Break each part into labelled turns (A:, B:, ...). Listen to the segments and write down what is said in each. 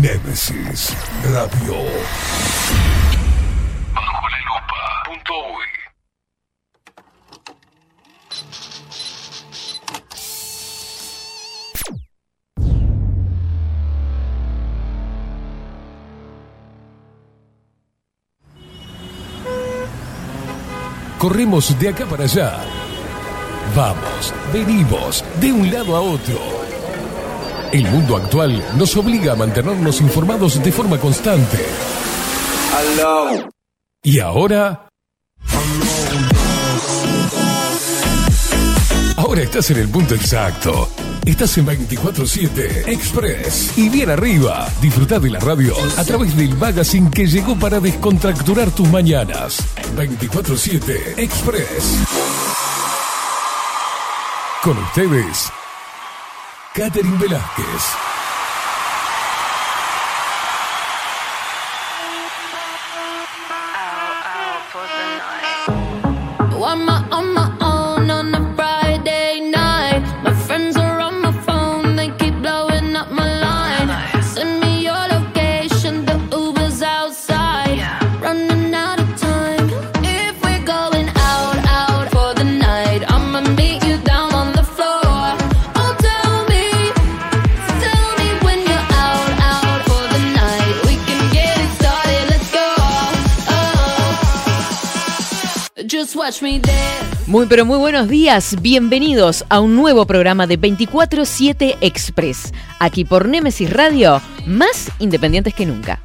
A: Nemesis Radio.
B: Bajo la lupa. Punto uy.
A: Corremos de acá para allá. Vamos, venimos, de un lado a otro. El mundo actual nos obliga a mantenernos informados de forma constante. Y ahora... Ahora estás en el punto exacto. Estás en 24-7 Express. Y bien arriba, disfruta de la radio a través del magazine que llegó para descontracturar tus mañanas. 24-7 Express. Con ustedes, Catherine Velázquez.
C: Muy pero muy buenos días, bienvenidos a un nuevo programa de 24-7 Express, aquí por Nemesis Radio, más independientes que nunca.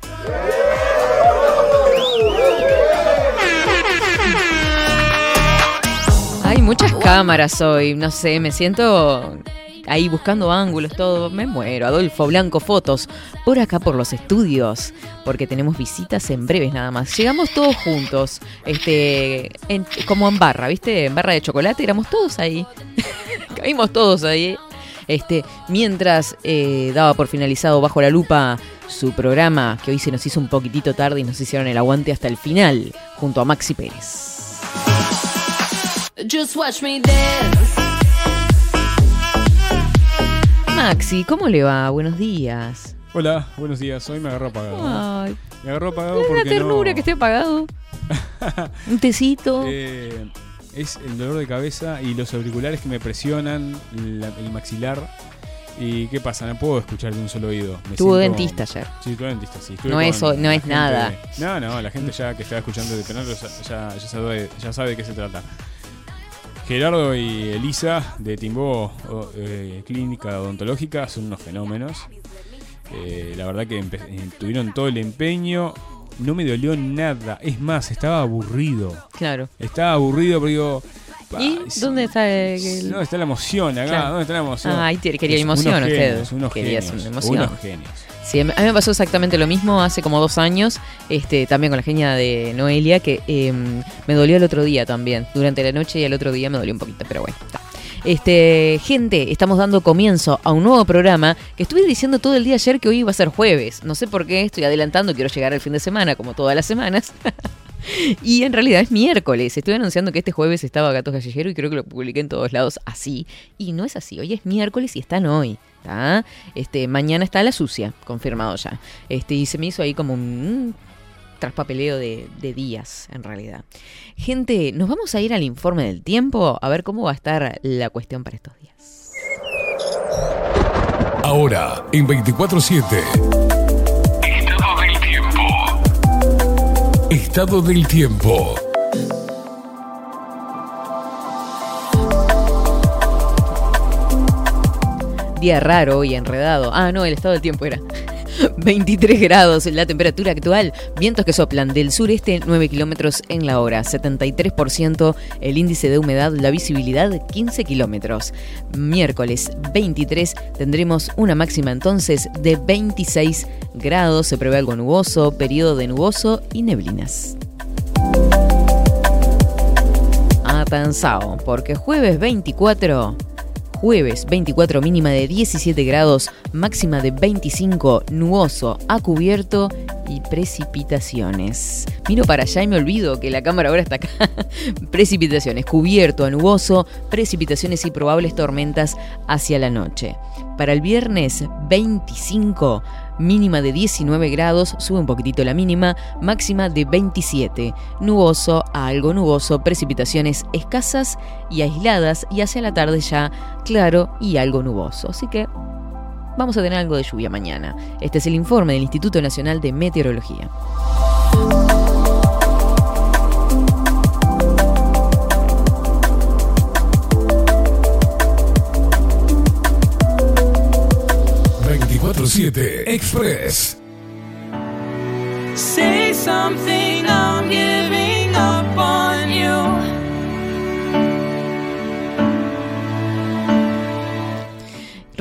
C: Hay muchas cámaras hoy, no sé, me siento ahí buscando ángulos, todo, me muero. Adolfo Blanco Fotos, por acá por los estudios, porque tenemos visitas en breves nada más. Llegamos todos juntos, este, como en barra, ¿viste? En barra de chocolate, éramos todos ahí. Caímos todos ahí. Este, mientras eh, daba por finalizado bajo la lupa su programa, que hoy se nos hizo un poquitito tarde y nos hicieron el aguante hasta el final, junto a Maxi Pérez.
D: Just watch me dance.
C: Maxi, ¿cómo le va? Buenos días.
E: Hola, buenos días. Hoy me agarró apagado.
C: Ay,
E: Me agarró apagado
C: es
E: porque
C: una ternura
E: no-
C: que esté apagado. Un tecito.
E: Eh, es el dolor de cabeza y los auriculares que me presionan la- el maxilar. ¿Y qué pasa? No puedo escuchar de un solo oído. Me
C: Tuvo dentista ayer.
E: Sí, tuve dentista, sí. Estuve
C: No eso- no es nada.
E: No, no, la gente ya que está escuchando de penal ya, ya, ya sabe, ya sabe de qué se trata. Gerardo y Elisa de Timbó eh, Clínica Odontológica son unos fenómenos. Eh, la verdad que eh, tuvieron todo el empeño. No me dolió nada. Es más, estaba aburrido.
C: Claro.
E: Estaba aburrido, pero digo.
C: ¿Y dónde está el-
E: ¿Dónde está la emoción acá?
C: Claro.
E: ¿Dónde está la emoción?
C: Ah, ahí quería emoción
E: unos
C: usted.
E: genios, unos genios. Unos genios.
C: Sí, a mí me pasó exactamente lo mismo hace como dos años, este, también con la genia de Noelia, que eh, me dolió el otro día también, durante la noche y el otro día me dolió un poquito, pero bueno. está. Este, gente, estamos dando comienzo a un nuevo programa que estuve diciendo todo el día ayer que hoy iba a ser jueves. No sé por qué, estoy adelantando, quiero llegar al fin de semana, como todas las semanas. Y en realidad es miércoles. Estoy anunciando que este jueves estaba Gato Gallejero y creo que lo publiqué en todos lados así. Y no es así. Hoy es miércoles y están hoy. Este, mañana está la sucia, confirmado ya. Este, y se me hizo ahí como un traspapeleo de, de días, en realidad. Gente, nos vamos a ir al informe del tiempo a ver cómo va a estar la cuestión para estos días.
A: Ahora, en 24-7,
B: Estado del tiempo.
A: estado del tiempo.
C: Día raro y enredado. Ah, no, el estado del tiempo era. 23 grados la temperatura actual, vientos que soplan del sureste 9 kilómetros en la hora, 73% el índice de humedad, la visibilidad 15 kilómetros. Miércoles 23 tendremos una máxima entonces de 26 grados, se prevé algo nuboso, periodo de nuboso y neblinas. Atención, porque jueves 24 Jueves 24 mínima de 17 grados, máxima de 25, nuboso, a cubierto y precipitaciones. Miro para allá y me olvido que la cámara ahora está acá. precipitaciones, cubierto a nuboso, precipitaciones y probables tormentas hacia la noche. Para el viernes 25, mínima de 19 grados, sube un poquitito la mínima, máxima de 27. Nuboso a algo nuboso, precipitaciones escasas y aisladas y hacia la tarde ya claro y algo nuboso. Así que vamos a tener algo de lluvia mañana. Este es el informe del Instituto Nacional de Meteorología.
A: Express.
F: Say something, I'm giving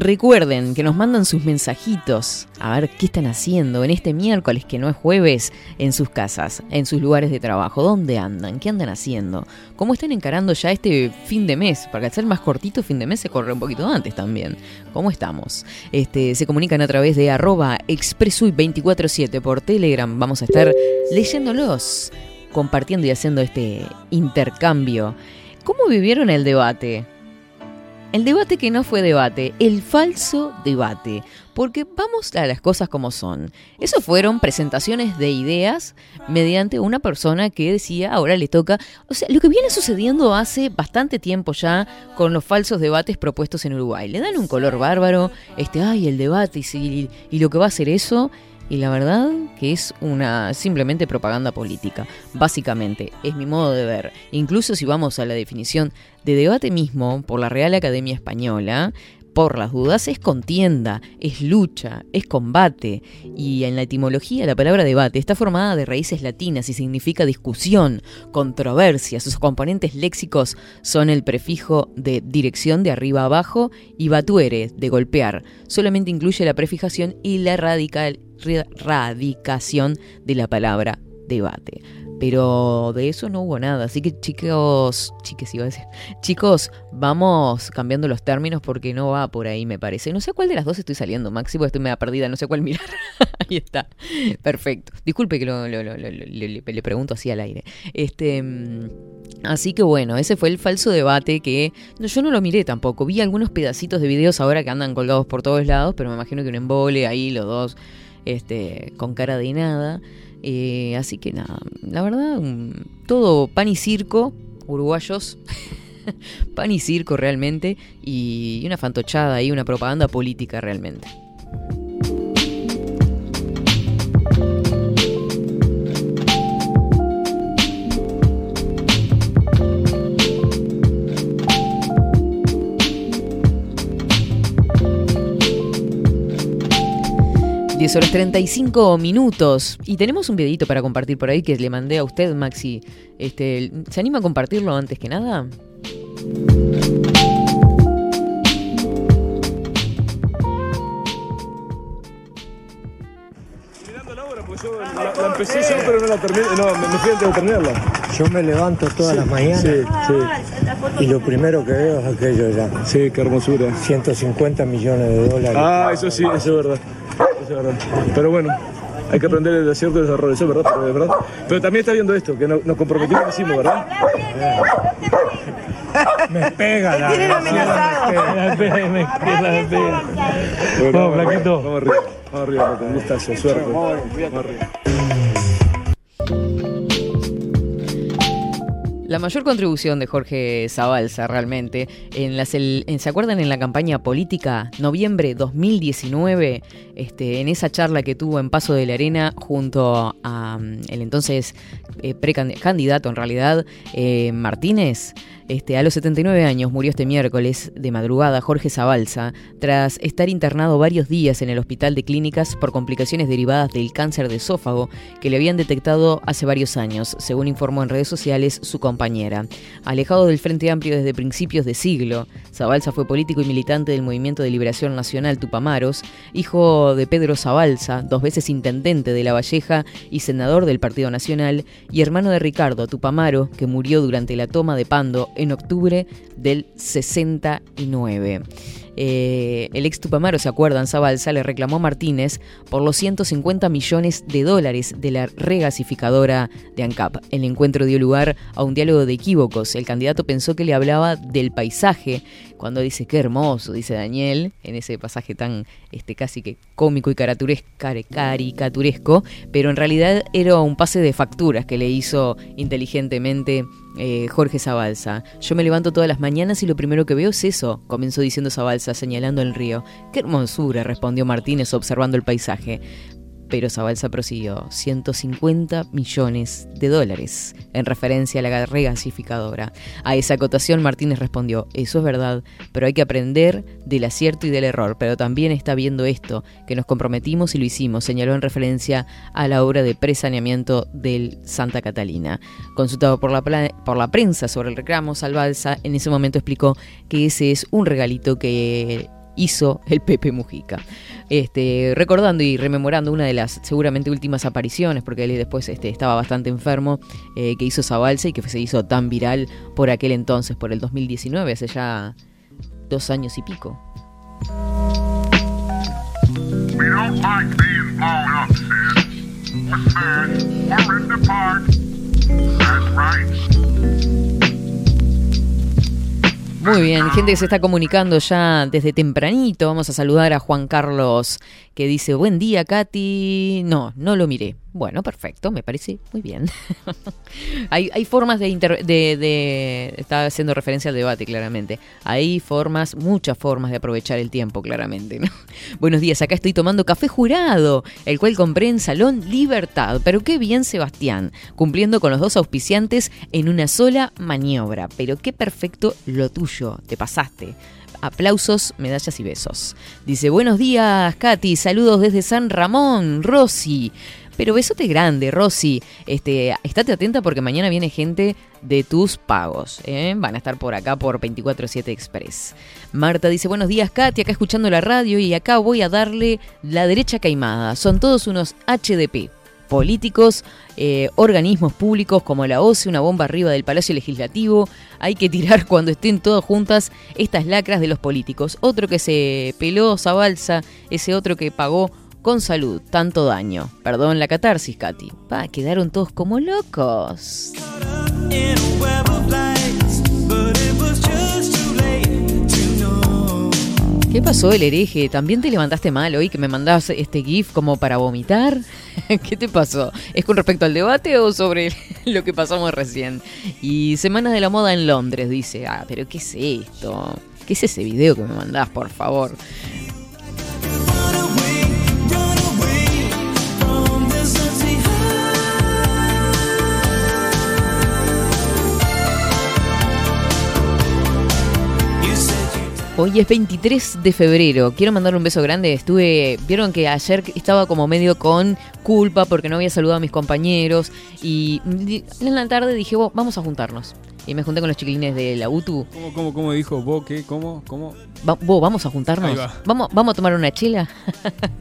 C: Recuerden que nos mandan sus mensajitos a ver qué están haciendo en este miércoles que no es jueves en sus casas, en sus lugares de trabajo. ¿Dónde andan? ¿Qué andan haciendo? ¿Cómo están encarando ya este fin de mes? Porque al ser más cortito, fin de mes se corre un poquito antes también. ¿Cómo estamos? Este, se comunican a través de arroba expresui247 por Telegram. Vamos a estar leyéndolos, compartiendo y haciendo este intercambio. ¿Cómo vivieron el debate? El debate que no fue debate, el falso debate. Porque vamos a las cosas como son. Eso fueron presentaciones de ideas mediante una persona que decía, ahora le toca. O sea, lo que viene sucediendo hace bastante tiempo ya con los falsos debates propuestos en Uruguay. Le dan un color bárbaro, este, ay, el debate y, y, y lo que va a hacer eso. Y la verdad que es una simplemente propaganda política. Básicamente, es mi modo de ver. Incluso si vamos a la definición de debate mismo por la Real Academia Española, por las dudas es contienda, es lucha, es combate. Y en la etimología la palabra debate está formada de raíces latinas y significa discusión, controversia. Sus componentes léxicos son el prefijo de dirección de arriba a abajo y batuere, de golpear. Solamente incluye la prefijación y la radical, radicación de la palabra debate. Pero de eso no hubo nada. Así que chicos, chiques iba a decir, chicos, vamos cambiando los términos porque no va por ahí, me parece. No sé cuál de las dos estoy saliendo, Maxi, porque estoy media perdida, no sé cuál mirar. ahí está. Perfecto. Disculpe que lo, le, le, pregunto así al aire. Este. Así que bueno, ese fue el falso debate que no, yo no lo miré tampoco. Vi algunos pedacitos de videos ahora que andan colgados por todos lados, pero me imagino que un embole ahí, los dos, este, con cara de nada. Eh, así que nada, la verdad, todo pan y circo, uruguayos. pan y circo realmente. Y una fantochada y una propaganda política realmente. 10 horas 35 minutos. Y tenemos un videito para compartir por ahí que le mandé a usted, Maxi. Este, ¿Se anima a compartirlo antes que nada?
G: La, la, empecé yo, pero no la terminé. No, me, me fui antes de terminarla.
H: Yo me levanto todas las mañanas
G: Sí, sí.
H: y lo primero que veo es aquello ya.
G: Sí, qué hermosura.
H: 150 millones de dólares.
G: Ah, eso sí, eso es verdad. Eso es verdad. Pero bueno, hay que aprender de ciertos errores, eso es verdad, pero, es verdad. Pero también está viendo esto, que no- nos comprometimos y hicimos, ¿verdad?
H: Me pega la
G: Me pega, me pega, me pega. Bueno,
H: Vamos, Flaquito.
G: Vamos arriba, vamos arriba, Paco, un gustazo, suerte. Vamos arriba.
C: La mayor contribución de Jorge Zabalza realmente, en las el- en- ¿se acuerdan en la campaña política noviembre 2019? Este, en esa charla que tuvo en Paso de la Arena junto a mm, entonces eh, precandidato en realidad, eh, Martínez. Este, a los 79 años murió este miércoles de madrugada Jorge Zabalza tras estar internado varios días en el hospital de clínicas por complicaciones derivadas del cáncer de esófago que le habían detectado hace varios años, según informó en redes sociales su compañera. Alejado del Frente Amplio desde principios de siglo, Zabalza fue político y militante del Movimiento de Liberación Nacional Tupamaros, hijo de Pedro Zabalza, dos veces intendente de La Valleja y senador del Partido Nacional, y hermano de Ricardo Tupamaro, que murió durante la toma de Pando en octubre del 69. Eh, el ex Tupamaro, ¿se acuerdan? Zabalza le reclamó a Martínez por los 150 millones de dólares de la regasificadora de ANCAP. El encuentro dio lugar a un diálogo de equívocos. El candidato pensó que le hablaba del paisaje, cuando dice qué hermoso, dice Daniel, en ese pasaje tan este, casi que cómico y caricaturesco, pero en realidad era un pase de facturas que le hizo inteligentemente eh, Jorge Zabalza. Yo me levanto todas las mañanas y lo primero que veo es eso, comenzó diciendo Zabalza, señalando el río. Qué hermosura, respondió Martínez observando el paisaje. Pero Zabalza prosiguió 150 millones de dólares en referencia a la regasificadora. A esa acotación Martínez respondió, eso es verdad, pero hay que aprender del acierto y del error, pero también está viendo esto, que nos comprometimos y lo hicimos, señaló en referencia a la obra de presaneamiento del Santa Catalina. Consultado por la, por la prensa sobre el reclamo, Zabalza en ese momento explicó que ese es un regalito que hizo el Pepe Mujica. Este, recordando y rememorando una de las seguramente últimas apariciones, porque él después este, estaba bastante enfermo, eh, que hizo Zabalza y que se hizo tan viral por aquel entonces, por el 2019, hace ya dos años y pico. Muy bien, gente que se está comunicando ya desde tempranito. Vamos a saludar a Juan Carlos que dice, buen día, Katy. No, no lo miré. Bueno, perfecto, me parece muy bien. hay, hay, formas de, inter de. Está haciendo referencia al debate, claramente. Hay formas, muchas formas de aprovechar el tiempo, claramente. ¿no? Buenos días, acá estoy tomando café jurado, el cual compré en Salón Libertad. Pero qué bien, Sebastián, cumpliendo con los dos auspiciantes en una sola maniobra. Pero qué perfecto lo tuyo, te pasaste aplausos, medallas y besos. Dice, buenos días, Katy, saludos desde San Ramón, Rosy. Pero besote grande, Rosy. Este, estate atenta porque mañana viene gente de tus pagos. ¿eh? Van a estar por acá por 24-7 Express. Marta dice, buenos días, Katy, acá escuchando la radio y acá voy a darle la derecha caimada. Son todos unos HDP políticos, eh, organismos públicos como la OCE, una bomba arriba del Palacio Legislativo. Hay que tirar cuando estén todas juntas estas lacras de los políticos. Otro que se peló Zabalza, ese otro que pagó con salud tanto daño. Perdón la catarsis, Katy. Pa, quedaron todos como locos. ¿Qué pasó, el hereje? ¿También te levantaste mal hoy que me mandabas este GIF como para vomitar? ¿Qué te pasó? ¿Es con respecto al debate o sobre lo que pasamos recién? Y Semanas de la Moda en Londres dice, ah, pero ¿qué es esto? ¿Qué es ese video que me mandás, por favor? Hoy es 23 de febrero. Quiero mandar un beso grande. Estuve. Vieron que ayer estaba como medio con culpa porque no había saludado a mis compañeros. Y en la tarde dije, "Vos, vamos a juntarnos. Y me junté con los chiquilines de la UTU.
E: ¿Cómo, cómo, cómo dijo vos? ¿Qué? ¿Cómo? ¿Cómo?
C: Va- vos, vamos a juntarnos.
E: Va.
C: Vamos, vamos a tomar una chela.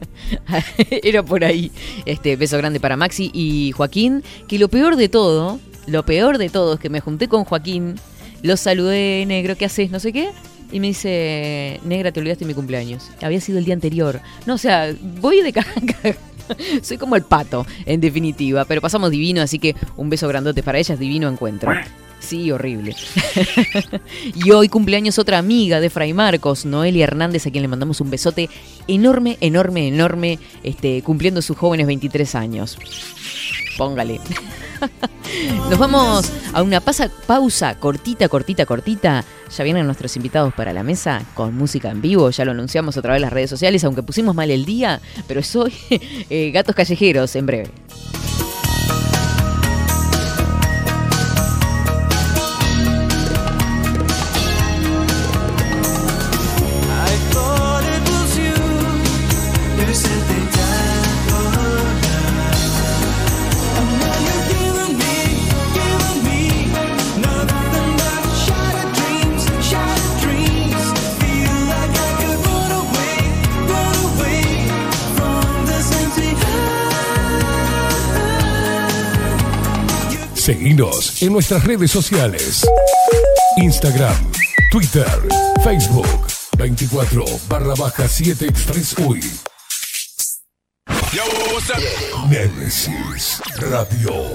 C: Era por ahí. Este beso grande para Maxi y Joaquín. Que lo peor de todo, lo peor de todo es que me junté con Joaquín. Lo saludé, negro, ¿qué haces? No sé qué. Y me dice, negra, te olvidaste mi cumpleaños. Había sido el día anterior. No, o sea, voy de caca. Soy como el pato, en definitiva. Pero pasamos divino, así que un beso grandote para ellas, divino encuentro. Sí, horrible. y hoy cumpleaños otra amiga de Fray Marcos, Noelia Hernández, a quien le mandamos un besote enorme, enorme, enorme, este, cumpliendo sus jóvenes 23 años. Póngale. Nos vamos a una pausa cortita, cortita, cortita. Ya vienen nuestros invitados para la mesa con música en vivo. Ya lo anunciamos a través de las redes sociales, aunque pusimos mal el día, pero soy eh, Gatos Callejeros en breve.
A: Seguinos en nuestras redes sociales. Instagram, Twitter, Facebook. 24 barra baja 7 Express UI. Nemesis Radio.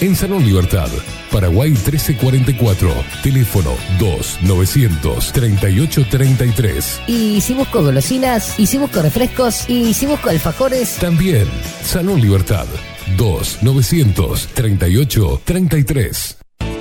A: en Salón Libertad. Paraguay 1344. Teléfono 2 900 3833.
I: Y si busco golosinas. Y si busco refrescos. Y si busco alfajores.
A: También Salón Libertad 2 900 3833.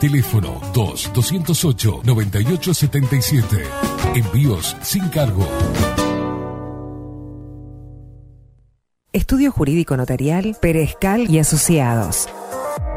A: Teléfono 2-208-9877. Envíos sin cargo.
J: Estudio Jurídico Notarial, Perezcal y Asociados.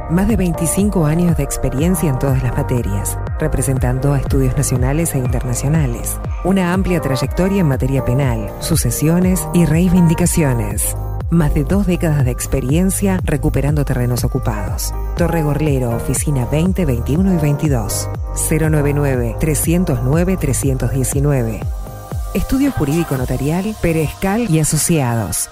J: Más de 25 años de experiencia en todas las materias, representando a estudios nacionales e internacionales. Una amplia trayectoria en materia penal, sucesiones y reivindicaciones. Más de dos décadas de experiencia recuperando terrenos ocupados. Torre Gorlero, oficina 20, 21 y 22. 099-309-319. Estudio Jurídico Notarial, Perezcal y Asociados.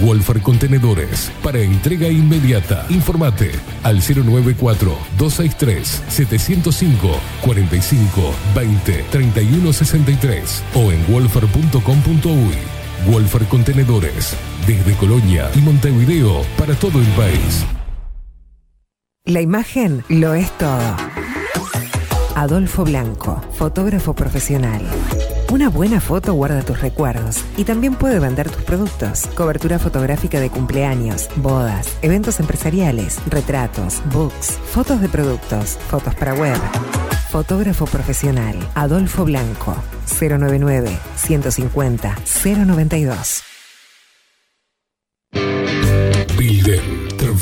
A: Wolfer Contenedores para entrega inmediata. Informate al 094-263-705 45 20 31 63 o en wolfer.com.uy. Wolfer Contenedores desde Colonia y Montevideo para todo el país.
J: La imagen lo es todo. Adolfo Blanco, fotógrafo profesional. Una buena foto guarda tus recuerdos y también puede vender tus productos. Cobertura fotográfica de cumpleaños, bodas, eventos empresariales, retratos, books, fotos de productos, fotos para web. Fotógrafo profesional, Adolfo Blanco, 099 150 092.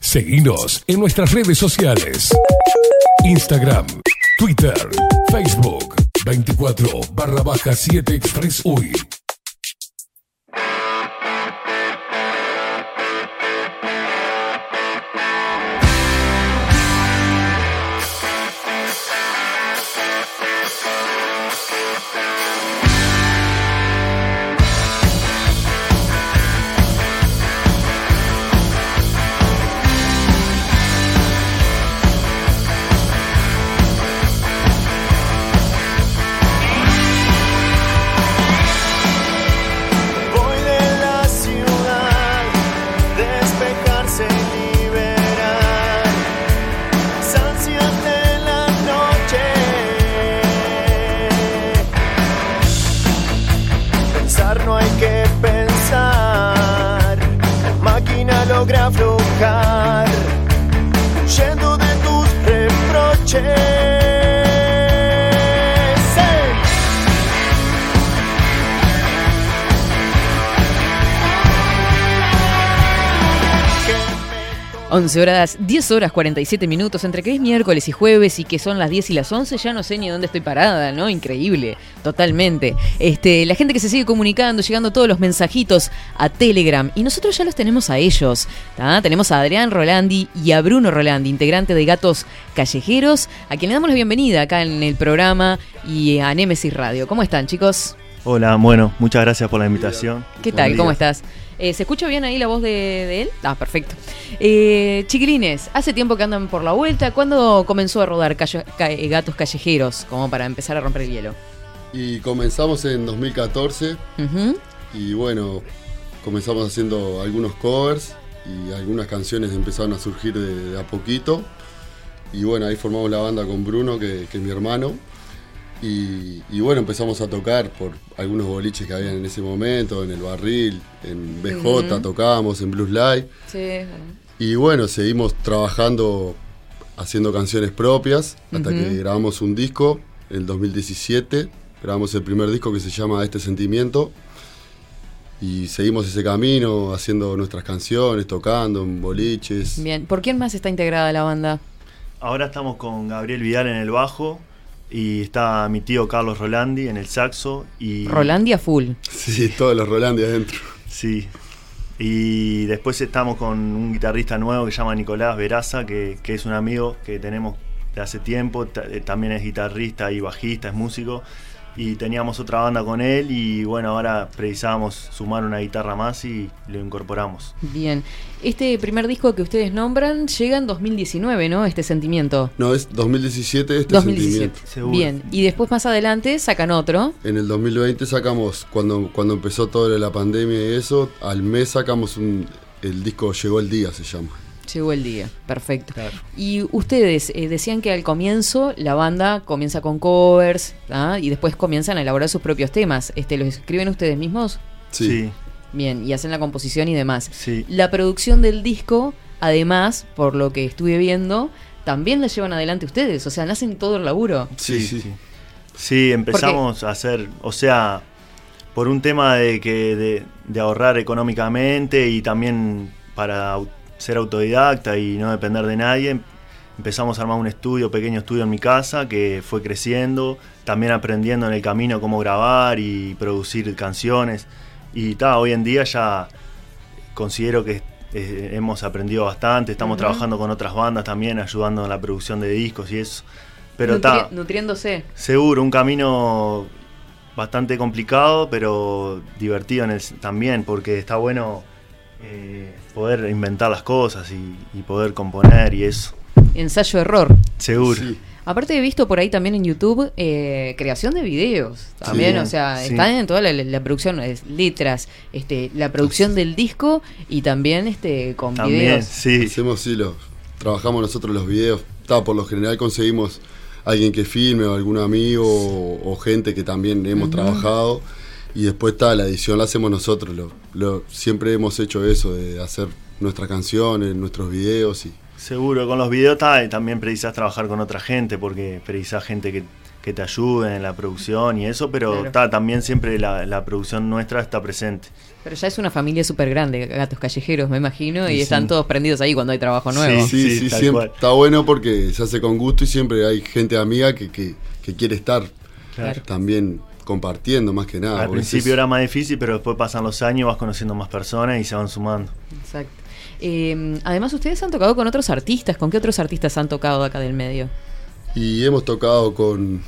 A: Seguinos en nuestras redes sociales. Instagram, Twitter, Facebook, 24 barra baja 7 Express UI.
C: 11 horas, 10 horas 47 minutos, entre que es miércoles y jueves y que son las 10 y las 11, ya no sé ni dónde estoy parada, ¿no? Increíble, totalmente. Este, la gente que se sigue comunicando, llegando todos los mensajitos a Telegram, y nosotros ya los tenemos a ellos. ¿tá? Tenemos a Adrián Rolandi y a Bruno Rolandi, integrante de Gatos Callejeros, a quien le damos la bienvenida acá en el programa y a Nemesis Radio. ¿Cómo están, chicos?
K: Hola, bueno, muchas gracias por la invitación.
C: ¿Qué
K: Buen
C: tal?
K: día.
C: ¿Cómo estás? Eh, ¿Se escucha bien ahí la voz de, de él? Ah, perfecto. Eh, chiquilines, hace tiempo que andan por la vuelta. ¿Cuándo comenzó a rodar eh, Gatos Callejeros? Como para empezar a romper el hielo.
L: Y comenzamos en 2014
C: Ujú.
L: y bueno, comenzamos haciendo algunos covers y algunas canciones empezaron a surgir de, de a poquito. Y bueno, ahí formamos la banda con Bruno, que, que es mi hermano. Y, y bueno, empezamos a tocar por algunos boliches que habían en ese momento, en el barril, en BJ
C: Ujú.
L: tocábamos, en Blues Live.
C: Sí.
L: Y bueno, seguimos trabajando, haciendo canciones propias, hasta que grabamos un disco en el 2017. Grabamos el primer disco que se llama Este Sentimiento. Y seguimos ese camino, haciendo nuestras canciones, tocando en boliches.
C: Bien. ¿Por quién más está integrada la banda?
K: Ahora estamos con Gabriel Vidal en el bajo y está mi tío Carlos Rolandi en el saxo y
C: Rolandia Full.
L: Sí, todos los Rolandi adentro.
K: Sí. Y después estamos con un guitarrista nuevo que se llama Nicolás Veraza, que, que es un amigo que tenemos de hace tiempo. eh, También es guitarrista y bajista, es músico. Y teníamos otra banda con él y bueno, ahora precisábamos sumar una guitarra más y lo incorporamos.
C: Bien. Este primer disco que ustedes nombran llega en 2019, ¿no? Este sentimiento.
L: No, es 2017 Este
C: 2017.
L: Sentimiento.
C: Bien. Y después más adelante sacan otro.
L: En el 2020 sacamos, cuando, cuando empezó toda la pandemia y eso, al mes sacamos un, el disco Llegó el Día, se llama.
C: Llegó el día, perfecto. Y ustedes eh, decían que al comienzo la banda comienza con covers ¿ah? y después comienzan a elaborar sus propios temas. Este, ¿Los escriben ustedes mismos?
L: Sí.
C: Bien, y hacen la composición y demás.
K: Sí.
C: La producción del disco, además, por lo que estuve viendo, también la llevan adelante ustedes. O sea, nacen todo el laburo.
L: Sí, sí.
K: Sí, empezamos a hacer, o sea, por un tema de que de, de ahorrar económicamente y también para ser autodidacta y no depender de nadie, empezamos a armar un estudio, pequeño estudio en mi casa que fue creciendo, también aprendiendo en el camino cómo grabar y producir canciones. Y ta, hoy en día ya considero que eh, hemos aprendido bastante, estamos trabajando con otras bandas también, ayudando en la producción de discos y eso. Pero
C: Nutri- nutriéndose.
K: Seguro, un camino bastante complicado, pero divertido en el, también, porque está bueno eh, poder inventar las cosas y, y poder componer y eso.
C: Ensayo-error.
K: Seguro.
C: Aparte he visto por ahí también en YouTube eh, creación de videos. También,
K: Sí.
C: o sea,
K: Sí.
C: están en toda la, la producción, es, letras, este, la producción del disco y también este con videos.
K: sí.
L: Hacemos, sí, los, trabajamos nosotros los videos. Está, por lo general conseguimos alguien que filme o algún amigo o, o gente que también hemos trabajado. Y después está, la edición la hacemos nosotros. Lo, lo- siempre hemos hecho eso, de hacer nuestras canciones, nuestros videos y
K: Seguro, con los videos ta, también precisas trabajar con otra gente, porque precisas gente que, que te ayude en la producción y eso, pero
C: Claro.
K: ta, también siempre la, la producción nuestra está presente.
C: Pero ya es una familia súper grande, gatos callejeros, me imagino, y
L: Sí.
C: están todos prendidos ahí cuando hay trabajo nuevo.
L: Sí, sí, siempre. Está bueno porque se hace con gusto y siempre hay gente amiga que, que, que quiere estar
K: Claro.
L: también compartiendo más que nada.
K: Al principio
L: es-
K: era más difícil, pero después pasan los años, vas conociendo más personas y se van sumando.
C: Exacto. Eh, además, ustedes han tocado con otros artistas. ¿Con qué otros artistas han tocado acá del medio?
L: Y hemos tocado con.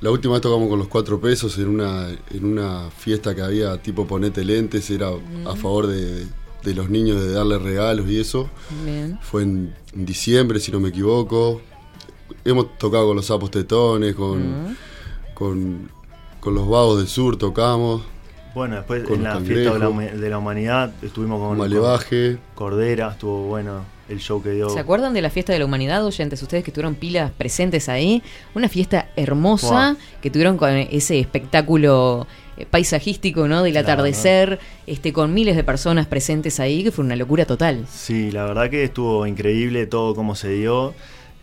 L: La última vez tocamos con los cuatro pesos en una, en una fiesta que había tipo ponete lentes, era a favor de, de los niños de darle regalos y eso.
C: Bien.
L: Fue en, en diciembre, si no me equivoco. Hemos tocado con los sapos tetones, con,
C: Mm.
L: con, con los vagos del sur tocamos.
K: Bueno, después
L: Con
K: en la fiesta de la, humanidad estuvimos con
L: Malevaje.
K: con Cordera, estuvo bueno el show que dio.
C: ¿Se acuerdan de la fiesta de la humanidad, oyentes? Ustedes que estuvieron pilas presentes ahí. Una fiesta hermosa que tuvieron con ese espectáculo eh, paisajístico, ¿no? Del
K: Claro.
C: atardecer, este, con miles de personas presentes ahí, que fue una locura total.
K: Sí, la verdad que estuvo increíble todo cómo se dio.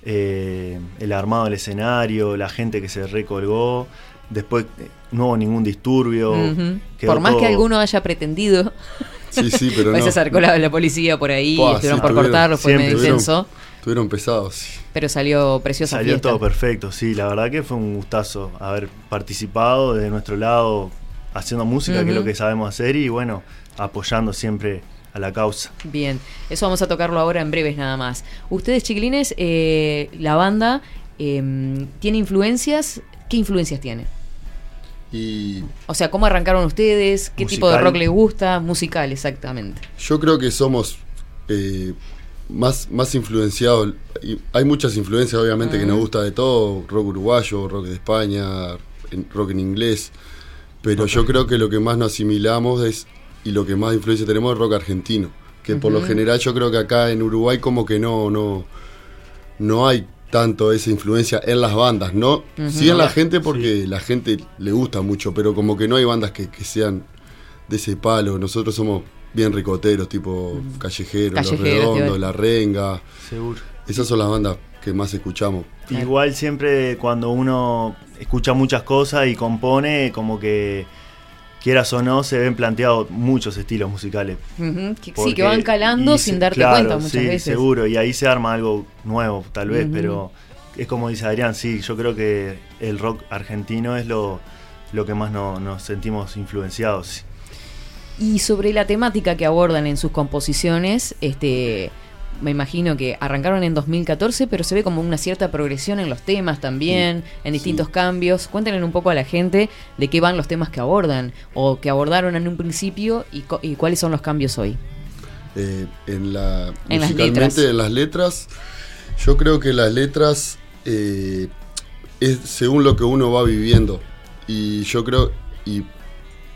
K: eh, el armado del escenario, la gente que se recolgó. Después eh, no hubo ningún disturbio.
C: Por más que alguno haya pretendido
L: Sí, sí, pero no.
C: se acercó la, la policía por ahí, estuvieron
L: sí,
C: por
L: tuvieron-
C: cortarlo, fue medio intenso,
L: Estuvieron pesados, sí.
C: pero salió preciosa
K: Salió
C: fiesta.
K: todo perfecto, sí, la verdad que fue un gustazo haber participado de nuestro lado haciendo música, que es lo que sabemos hacer, y bueno, apoyando siempre a la causa.
C: Bien, eso vamos a tocarlo ahora en breves nada más. Ustedes, chiquilines, eh, la banda eh, tiene influencias. ¿Qué influencias tiene?
L: Y
C: O sea, ¿cómo arrancaron ustedes? ¿Qué tipo de rock les gusta? Musical, exactamente.
L: Yo creo que somos eh, más, más influenciados. y Hay muchas influencias, obviamente, que nos gusta de todo: rock uruguayo, rock de España, rock en inglés. Pero yo creo que lo que más nos asimilamos es, y lo que más influencia tenemos es rock argentino. Que por lo general yo creo que acá en Uruguay como que no, no, no hay tanto esa influencia en las bandas, ¿no? Sí en la gente porque la gente le gusta mucho, pero como que no hay bandas que, que sean de ese palo. Nosotros somos bien ricoteros, tipo Callejeros, Los
K: Callejeros, te iba a
L: Redondos. La Renga.
K: Seguro.
L: Esas son las bandas que más escuchamos.
K: Igual siempre cuando uno escucha muchas cosas y compone, como que quieras o no, se ven planteados muchos estilos musicales.
C: Sí, que van calando sin darte
K: claro,
C: cuenta muchas
K: sí,
C: veces.
K: seguro, y ahí se arma algo nuevo, tal vez, pero es como dice Adrián, sí, yo creo que el rock argentino es lo, lo que más no- nos sentimos influenciados.
C: Y sobre la temática que abordan en sus composiciones, este me imagino que arrancaron en 2014, pero se ve como una cierta progresión en los temas también, en distintos cambios. Cuéntenle un poco a la gente de qué van los temas que abordan o que abordaron en un principio y, cuáles son los cambios hoy.
L: Eh, en la
C: En las letras.
L: en las letras yo creo que las letras eh, es según lo que uno va viviendo y yo creo y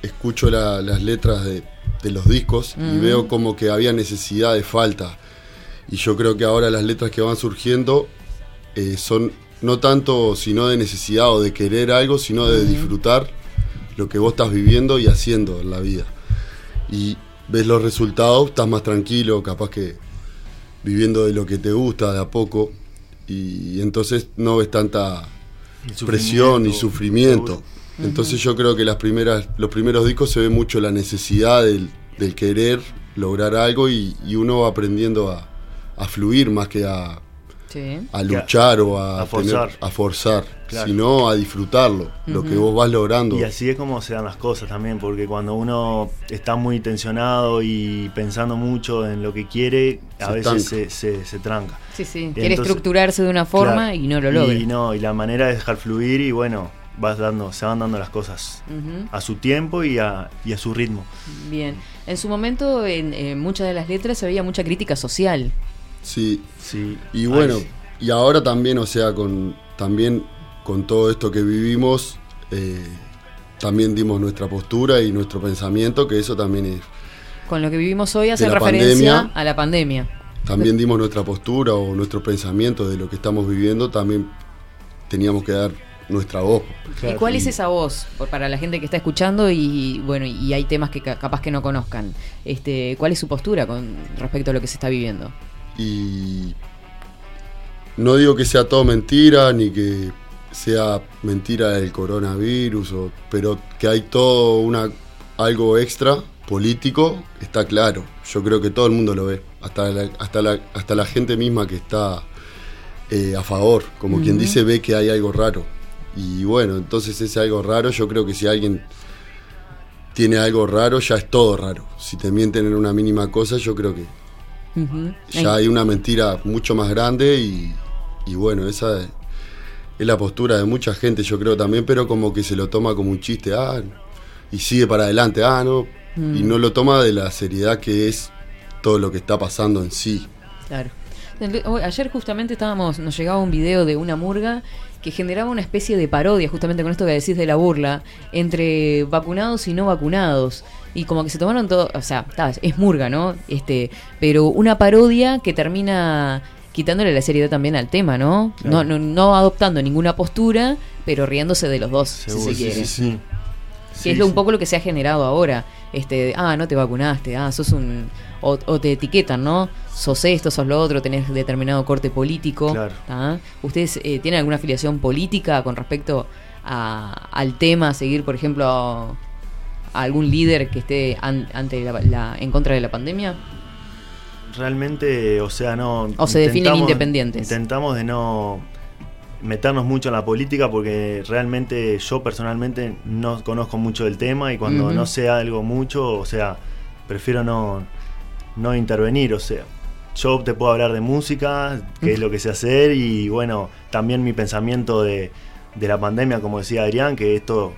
L: escucho la- las letras de, de los discos y veo como que había necesidad de falta y yo creo que ahora las letras que van surgiendo eh, son no tanto sino de necesidad o de querer algo sino de disfrutar lo que vos estás viviendo y haciendo en la vida. Y ves los resultados, estás más tranquilo, capaz que viviendo de lo que te gusta de a poco y entonces no ves tanta presión y sufrimiento. Entonces yo creo que las primeras, los primeros discos se ve mucho la necesidad del, del querer lograr algo y, y uno va aprendiendo a, a fluir más que a,
C: Sí.
L: a luchar o a,
K: a forzar.
L: tener- a forzar,
K: Claro.
L: sino a disfrutarlo, lo que vos vas logrando.
K: Y así es como se dan las cosas también, porque cuando uno está muy tensionado y pensando mucho en lo que quiere, a
C: Se
K: veces se, se, se tranca.
C: Sí, sí. Quiere
K: entonces-
C: estructurarse de una forma
K: Claro.
C: y no lo logra.
K: Y no, y la manera de dejar fluir y bueno, vas dando, se van dando las cosas a su tiempo y a, y a su ritmo.
C: Bien. En su momento, en, en muchas de las letras había mucha crítica social.
L: Sí.
K: Sí.
L: Y bueno,
K: Ay,
L: y ahora también, o sea, con también con todo esto que vivimos, eh, también dimos nuestra postura y nuestro pensamiento, que eso también es.
C: Con lo que vivimos hoy hace referencia
L: pandemia.
C: a la pandemia.
L: También dimos nuestra postura o nuestro pensamiento de lo que estamos viviendo, también teníamos que dar nuestra voz.
C: ¿Y cuál es esa voz para la gente que está escuchando y bueno y hay temas que ca- capaz que no conozcan? Este, ¿cuál es su postura con respecto a lo que se está viviendo?
L: Y no digo que sea todo mentira, ni que sea mentira el coronavirus, o- pero que hay todo una, algo extra político, está claro. Yo creo que todo el mundo lo ve, hasta la, hasta la, hasta la gente misma que está eh, a favor, como quien dice, ve que hay algo raro. Y bueno, entonces ese algo raro, yo creo que si alguien tiene algo raro, ya es todo raro. Si te mienten en una mínima cosa, yo creo que ya hay una mentira mucho más grande y, y bueno, esa es, es la postura de mucha gente, yo creo también, pero como que se lo toma como un chiste, ah, y sigue para adelante, ah, no,
C: Mm.
L: y no lo toma de la seriedad que es todo lo que está pasando en sí.
C: Claro. Ayer justamente estábamos, nos llegaba un video de una murga que generaba una especie de parodia, justamente con esto que decís de la burla, entre vacunados y no vacunados. Y como que se tomaron todo, o sea, es murga, ¿no? Este, pero una parodia que termina quitándole la seriedad también al tema, ¿no?
K: Claro.
C: No, no, no adoptando ninguna postura, pero riéndose de los dos,
K: Seguro,
C: si se
K: sí,
C: quiere.
K: sí, sí.
C: Que
K: Sí,
C: es lo, un
K: sí.
C: poco lo que se ha generado ahora. Este, ah, no te vacunaste, ah, sos un. O, o te etiquetan, ¿no? Sos esto, sos lo otro, tenés determinado corte político.
K: Claro.
C: ¿tá? ¿Ustedes eh, tienen alguna afiliación política con respecto a- al tema, a seguir, por ejemplo, a, algún líder que esté an- ante la, la- en contra de la pandemia?
K: Realmente, o sea, no.
C: ¿O se definen independientes?
K: Intentamos de no meternos mucho en la política porque realmente yo personalmente no conozco mucho del tema y cuando no sé algo mucho, o sea, prefiero no, no intervenir, o sea. Yo te puedo hablar de música, qué es lo que sé hacer y bueno, también mi pensamiento de, de la pandemia, como decía Adrián, que esto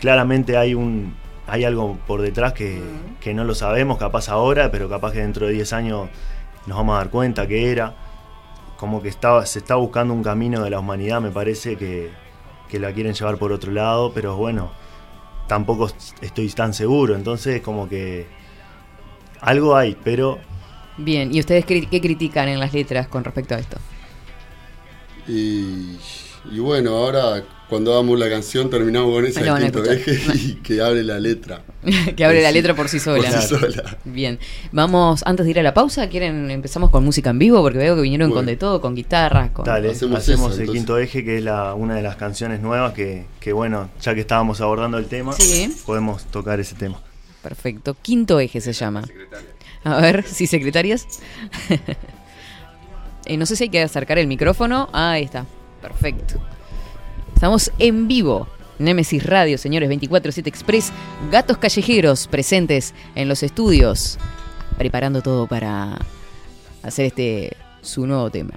K: claramente hay un hay algo por detrás que, que no lo sabemos, capaz ahora, pero capaz que dentro de 10 años nos vamos a dar cuenta que era. Como que estaba, se está buscando un camino de la humanidad, me parece que, que la quieren llevar por otro lado, pero bueno, tampoco estoy tan seguro, entonces como que algo hay, pero
C: Bien, ¿y ustedes cri- qué critican en las letras con respecto a esto?
L: Y, y bueno, ahora cuando hagamos la canción terminamos con ese
C: Ahí lo van a
L: quinto eje y que abre la letra.
C: que abre la letra por sí sola.
L: Por sí sola.
C: Bien, vamos, antes de ir a la pausa, ¿quieren empezamos con música en vivo? Porque veo que vinieron con de todo, con guitarras, con...
K: Dale,
L: Hacemos
K: hacemos,
L: eso,
K: el
L: entonces.
K: quinto eje, que es la, una de las canciones nuevas que, que, bueno, ya que estábamos abordando el tema,
C: Sí.
K: podemos tocar ese tema.
C: Perfecto, quinto eje se llama. A ver, ¿sí, secretarias? Eh, no sé si hay que acercar el micrófono. Ah, ahí está, perfecto. Estamos en vivo. Nemesis Radio, señores, 24-7 Express. Gatos callejeros presentes en los estudios. Preparando todo para hacer este su nuevo tema.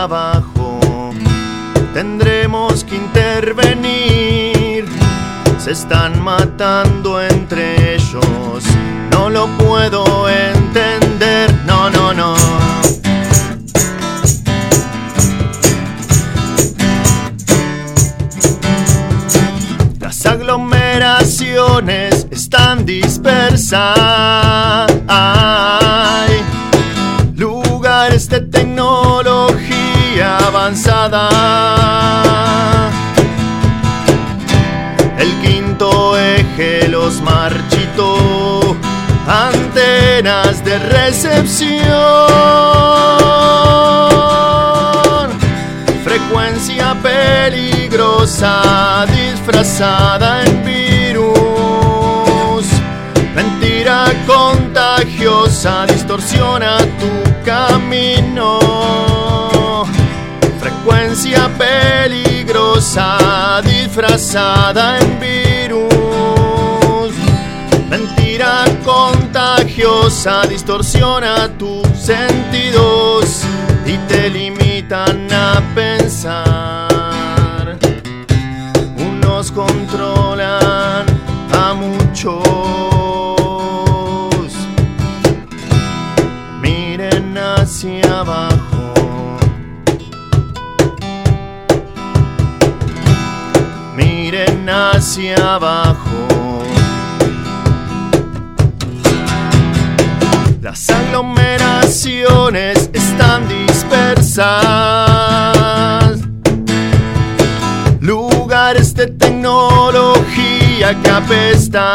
K: Abajo, tendremos que intervenir. Se están matando entre ellos, no lo puedo entender, no, no, no. Las aglomeraciones están dispersas. De recepción, frecuencia peligrosa disfrazada en virus, mentira contagiosa distorsiona tu camino, frecuencia peligrosa disfrazada en virus. Contagiosa distorsiona tus sentidos y te limitan a pensar. Unos controlan a muchos. Miren hacia abajo. Miren hacia abajo. Aglomeraciones están dispersas. Lugares de tecnología que apestan.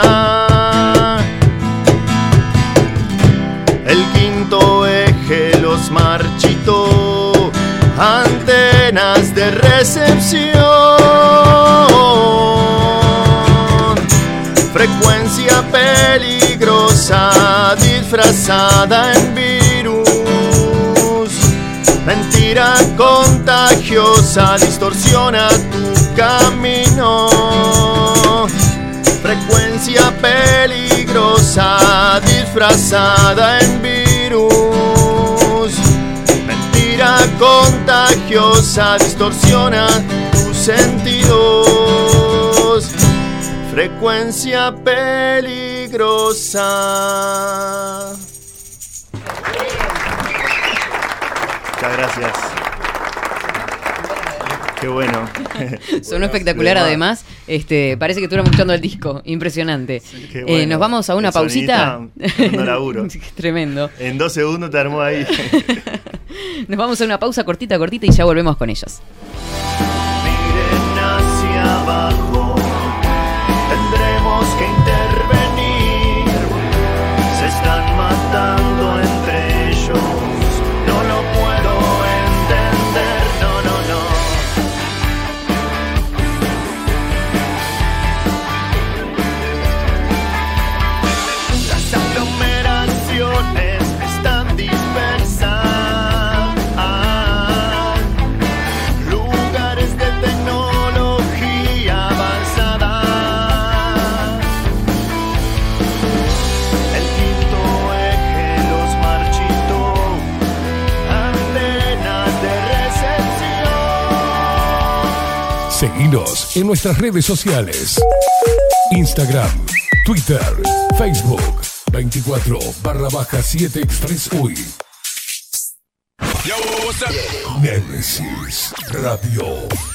K: El quinto eje los marchitó. Antenas de recepción. Frecuencia peligrosa disfrazada en virus. Mentira contagiosa distorsiona tu camino. Frecuencia peligrosa disfrazada en virus. Mentira contagiosa distorsiona tus sentidos. Frecuencia peligrosa. Muchas gracias. Qué bueno.
C: Sonó espectacular además. Este, parece que estuvieron escuchando el disco. Impresionante.
K: Qué
C: Eh, nos vamos a una
K: El
C: pausita.
K: laburo.
C: Tremendo.
K: En dos segundos te armó ahí.
C: Nos vamos a una pausa cortita, cortita y ya volvemos con ellos.
A: Seguinos en nuestras redes sociales. Instagram, Twitter, Facebook, 24 barra baja 7 Express UI. Nemesis Radio.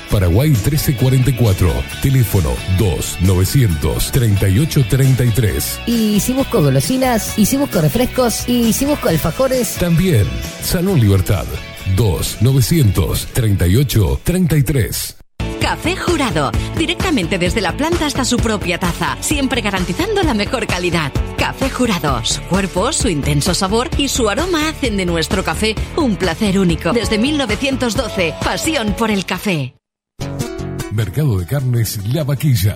A: Paraguay 1344. Teléfono 2 38 33.
I: y si busco golosinas, y si busco refrescos, y si busco alfajores,
A: También Salón Libertad. 2 38 33.
M: Café Jurado, directamente desde la planta hasta su propia taza, siempre garantizando la mejor calidad. Café Jurado, su cuerpo, su intenso sabor y su aroma hacen de nuestro café un placer único. Desde 1912, pasión por el café.
A: Mercado de Carnes La Vaquilla.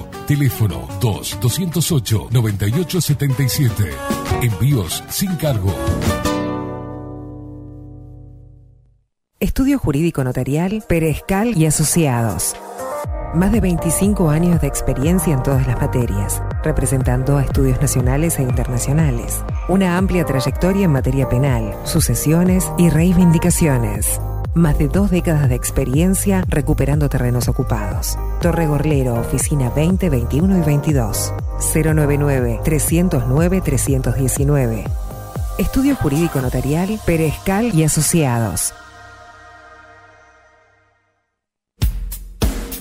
A: Teléfono 2-208-9877. Envíos sin cargo.
J: Estudio Jurídico Notarial, Perezcal y Asociados. Más de 25 años de experiencia en todas las materias, representando a estudios nacionales e internacionales. Una amplia trayectoria en materia penal, sucesiones y reivindicaciones. Más de dos décadas de experiencia recuperando terrenos ocupados. Torre Gorlero, oficina 20, 21 y 22. 099-309-319. Estudio Jurídico Notarial, Perezcal y Asociados.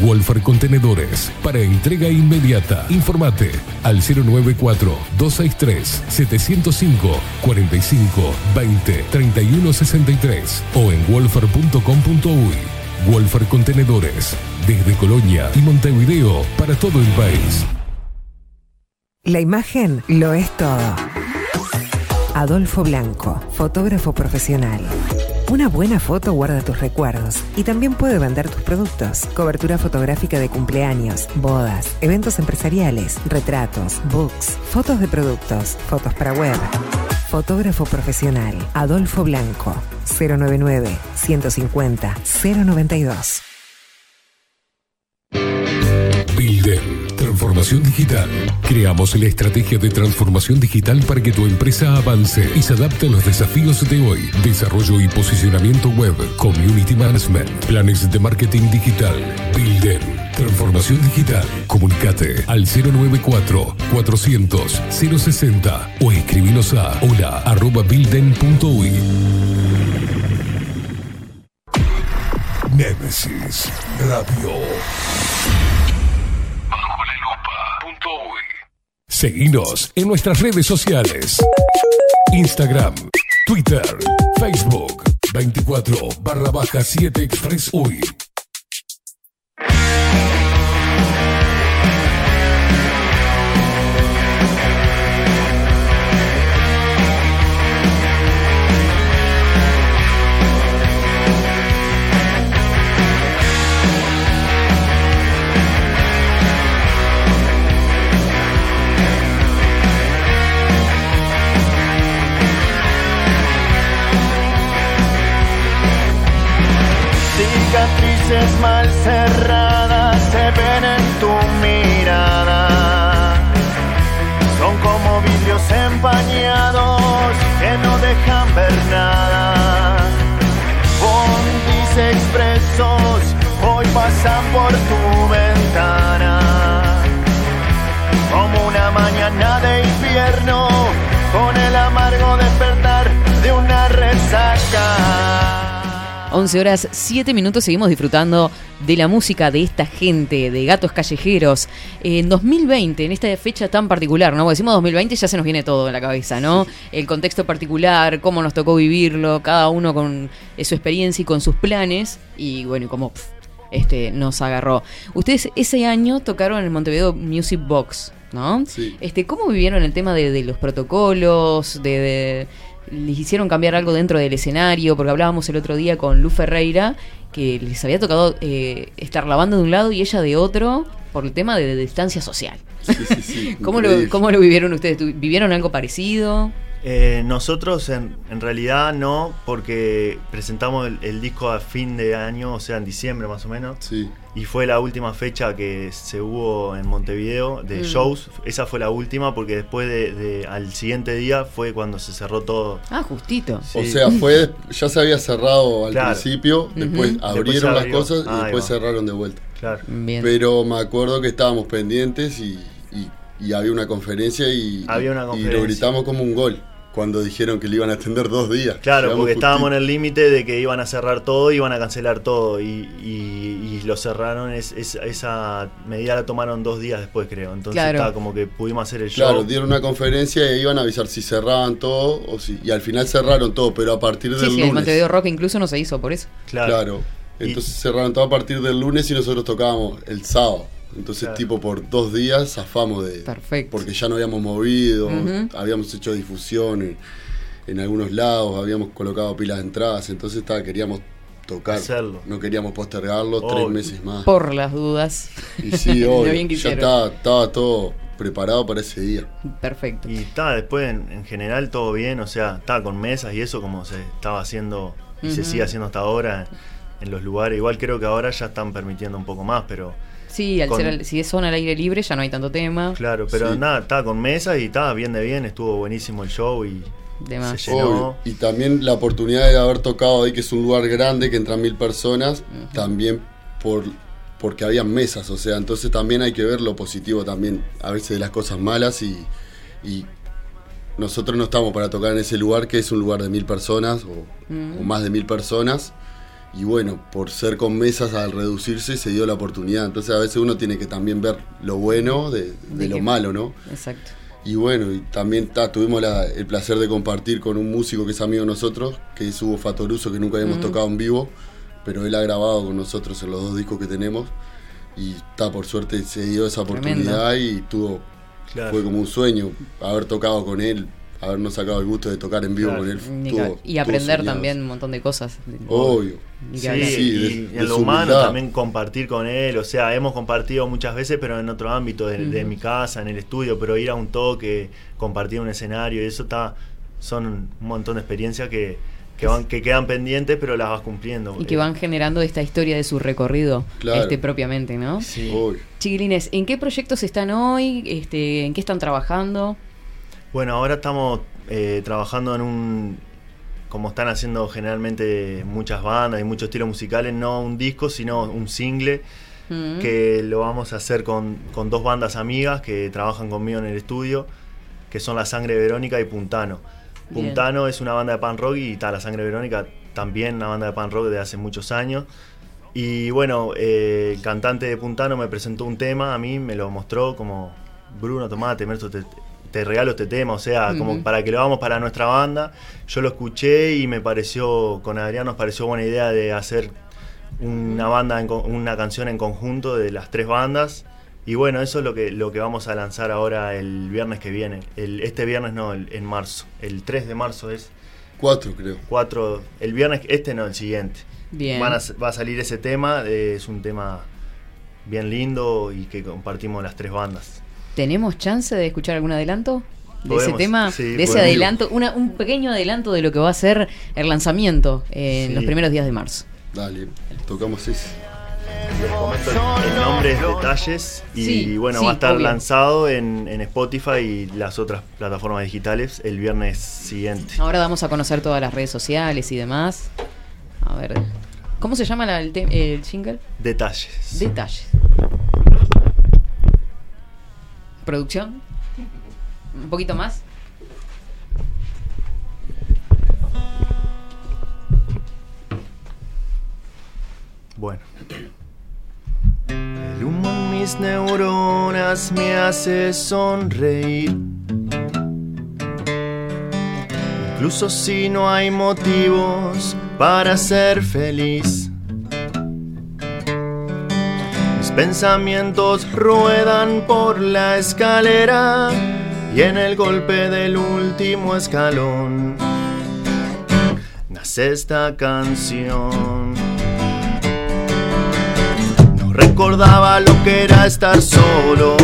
A: Wolfer Contenedores para entrega inmediata. Informate al 094-263-705-45-20-3163 o en wolfer.com.uy. Wolfer Contenedores desde Colonia y Montevideo para todo el país.
J: La imagen lo es todo. Adolfo Blanco, fotógrafo profesional. Una buena foto guarda tus recuerdos y también puede vender tus productos. Cobertura fotográfica de cumpleaños, bodas, eventos empresariales, retratos, books, fotos de productos, fotos para web. Fotógrafo profesional, Adolfo Blanco, 099 150 092.
A: Transformación digital. Creamos la estrategia de transformación digital para que tu empresa avance y se adapte a los desafíos de hoy. Desarrollo y posicionamiento web, community management, planes de marketing digital. Bilden, transformación digital. Comunicate al 094 400 060 o escribinos a hola arroba bilden.uy. Nemesis Radio. Seguinos en nuestras redes sociales. Instagram, Twitter, Facebook, 24 barra baja 7 Express UI.
N: Cicatrices mal cerradas se ven en tu mirada. Son como vidrios empañados que no dejan ver nada. Bondis expresos hoy pasan por tu ventana.
K: una mañana de invierno con el amargo despertar de una resaca.
C: 11 horas 7 minutos seguimos disfrutando de la música de esta gente, de gatos callejeros. En 2020, en esta fecha tan particular, ¿no? Cuando decimos 2020 ya se nos viene todo en la cabeza, ¿no? El contexto particular, cómo nos tocó vivirlo, cada uno con eh, su experiencia y con sus planes. Y bueno, y cómo pf, este, nos agarró. Ustedes ese año tocaron en el Montevideo Music Box, ¿no?
L: Sí.
C: Este, ¿Cómo vivieron el tema de, de los protocolos, de, de- les hicieron cambiar algo dentro del escenario, porque hablábamos el otro día con Lu Ferreira, que les había tocado eh, estar lavando de un lado y ella de otro por el tema de, de distancia social. ¿Cómo, lo. ¿Cómo lo vivieron ustedes? ¿Tu- ¿Vivieron algo parecido?
O: Eh, nosotros en, en realidad no, porque presentamos el, el disco a fin de año, o sea, en diciembre más o menos. Y fue la última fecha que se hubo en Montevideo de
C: Mm.
O: shows. Esa fue la última porque después de, de- al siguiente día fue cuando se cerró todo.
C: Ah, justito.
L: O sea, fue ya se había cerrado al
O: Claro.
L: principio, después abrieron
O: Después
L: las cosas y después cerraron de vuelta.
O: Claro.
C: Bien.
L: Pero me acuerdo que estábamos pendientes y, y- y había una conferencia y,
O: Había una
L: y
O: conferencia.
L: lo gritamos como un gol cuando dijeron que le iban a atender dos días.
O: Claro,
L: Llegamos
O: porque
L: justito.
O: estábamos en el límite de que iban a cerrar todo, iban a cancelar todo. Y, y- y lo cerraron, es, es- esa medida la tomaron dos días después, creo. Entonces
C: Claro.
O: estaba como que pudimos hacer el show.
L: Claro, dieron una conferencia y iban a avisar si cerraban todo o si, y al final cerraron todo, pero a partir del
C: Sí, sí, el
L: lunes.
C: Montevideo Rock incluso no se hizo por eso.
L: Claro. Entonces cerraron todo a partir del lunes y nosotros tocábamos el sábado. Entonces,
C: Claro.
L: tipo, por dos días zafamos de.
C: Perfecto.
L: Porque ya no habíamos movido, habíamos hecho difusión en, en algunos lados, habíamos colocado pilas de entradas. Entonces, estaba, queríamos tocar.
O: Hacerlo.
L: No queríamos postergarlo tres meses más.
C: Por las dudas.
L: Y sí,
C: que
L: ya estaba, estaba todo preparado para ese día.
C: Perfecto.
O: Y estaba después, en, en general, todo bien. O sea, estaba con mesas y eso como se estaba haciendo y se sigue haciendo hasta ahora en, en los lugares. Igual creo que ahora ya están permitiendo un poco más, pero...
C: Sí, al
O: con-
C: ser al- si es zona al aire libre ya no hay tanto tema.
O: Claro, pero
L: Sí.
O: nada, estaba con mesas y estaba bien de bien. Estuvo buenísimo el show y
C: De más.
O: se llenó.
L: Obvio. Y también la oportunidad de haber tocado ahí, que es un lugar grande, que entran mil personas, también por porque había mesas, o sea, entonces también hay que ver lo positivo también, a veces de las cosas malas y, y nosotros no estamos para tocar en ese lugar que es un lugar de mil personas o,
C: Mm.
L: o más de mil personas y bueno, por ser con mesas al reducirse se dio la oportunidad, entonces a veces uno tiene que también ver lo bueno de, de
C: De
L: lo
C: que-
L: malo, ¿no?
C: Exacto.
L: Y bueno, y también ta, tuvimos la- el placer de compartir con un músico que es amigo de nosotros, que es Hugo Fatoruso, que nunca habíamos tocado en vivo, pero él ha grabado con nosotros en los dos discos que tenemos. Y está por suerte se dio esa oportunidad y tuvo
O: Claro.
L: fue como un sueño haber tocado con él, habernos sacado el gusto de tocar en vivo
O: Claro.
L: con él.
C: Ca- y aprender también un montón de cosas.
L: Obvio.
C: Que
O: Sí, y,
L: de-
O: y
L: de
O: en lo humano
L: humildad.
O: también compartir con él, o sea, hemos compartido muchas veces, pero en otro ámbito, de, mi casa, en el estudio, pero ir a un toque, compartir un escenario, y eso está, son un montón de experiencias que, que, van, que quedan pendientes, pero las vas cumpliendo.
C: Y que van generando esta historia de su recorrido
O: Claro.
C: este propiamente, ¿no?
O: Sí.
C: Chiquilines, ¿en qué proyectos están hoy? Este, ¿En qué están trabajando?
O: Bueno, ahora estamos eh, trabajando en un, como están haciendo generalmente muchas bandas y muchos estilos musicales, no un disco, sino un single,
C: Mm.
O: que lo vamos a hacer con, con dos bandas amigas que trabajan conmigo en el estudio, que son La Sangre Verónica y Puntano.
C: Bien.
O: Puntano es una banda de pan rock y está La Sangre Verónica también una banda de pan rock de hace muchos años. Y bueno, eh, el cantante de Puntano me presentó un tema, a mí me lo mostró como, Bruno, tomate, Merto, te, te regalo este tema, o sea, como para que lo hagamos para nuestra banda. Yo lo escuché y me pareció, con Adrián nos pareció buena idea de hacer una banda, en con- una canción en conjunto de las tres bandas. Y bueno, eso es lo que, lo que vamos a lanzar ahora el viernes que viene. El, este viernes no, el- en marzo. El 3 de marzo es.
L: Cuatro, creo.
O: 4. El viernes, este no, el siguiente.
C: Bien.
O: Van a- va a salir ese tema. eh, es un tema bien lindo y que compartimos las tres bandas.
C: ¿Tenemos chance de escuchar algún adelanto? De ese tema,
O: sí,
C: de ese
O: podemos.
C: adelanto, una- un pequeño adelanto de lo que va a ser el lanzamiento en
O: Sí.
C: los primeros días de marzo.
L: Dale, tocamos ese.
O: Les comento el, el nombre es Detalles y
C: Sí,
O: bueno,
C: sí,
O: va a estar
C: obvio.
O: lanzado en, en Spotify y las otras plataformas digitales el viernes siguiente.
C: Ahora vamos a conocer todas las redes sociales y demás. A ver, ¿cómo se llama la- el, el jingle?
O: Detalles.
C: Detalles. Producción. un poquito más.
K: Bueno. El humo en mis neuronas me hace sonreír. Incluso si no hay motivos para ser feliz. Pensamientos ruedan por la escalera y en el golpe del último escalón nace esta canción. No recordaba lo que era estar solo.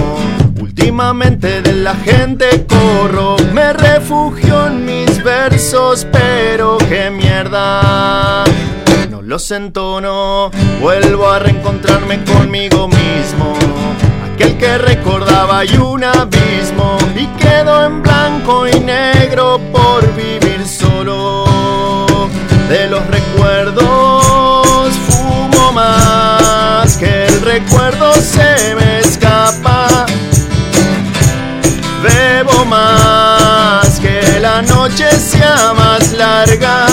K: Últimamente de la gente corro, me refugio en mis versos, pero qué mierda. Los entono, vuelvo a reencontrarme conmigo mismo. Aquel que recordaba y un abismo y quedó en blanco y negro por vivir solo. De los recuerdos fumo más que el recuerdo se me escapa. Bebo más que la noche sea más larga.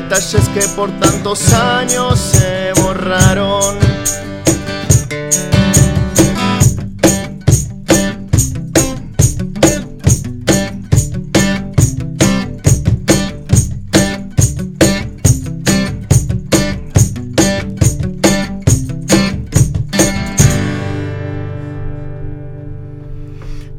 K: Detalles que por tantos años se borraron.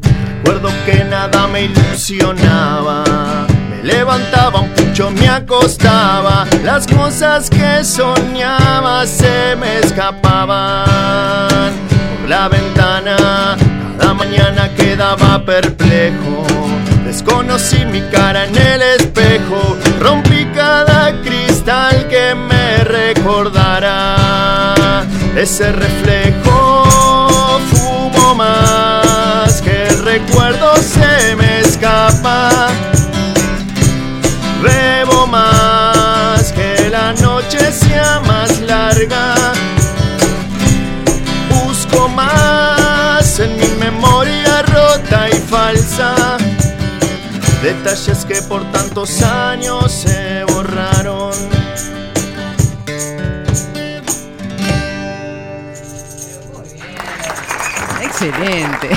K: Recuerdo que nada me ilusionaba. Me levantaba un me acostaba. Las cosas que soñaba se me escapaban por la ventana. Cada mañana quedaba perplejo. Desconocí mi cara en el espejo. Rompí cada cristal que me recordara ese reflejo. Fumo más que recuerdo Detalles que por tantos años se borraron.
C: Excelente.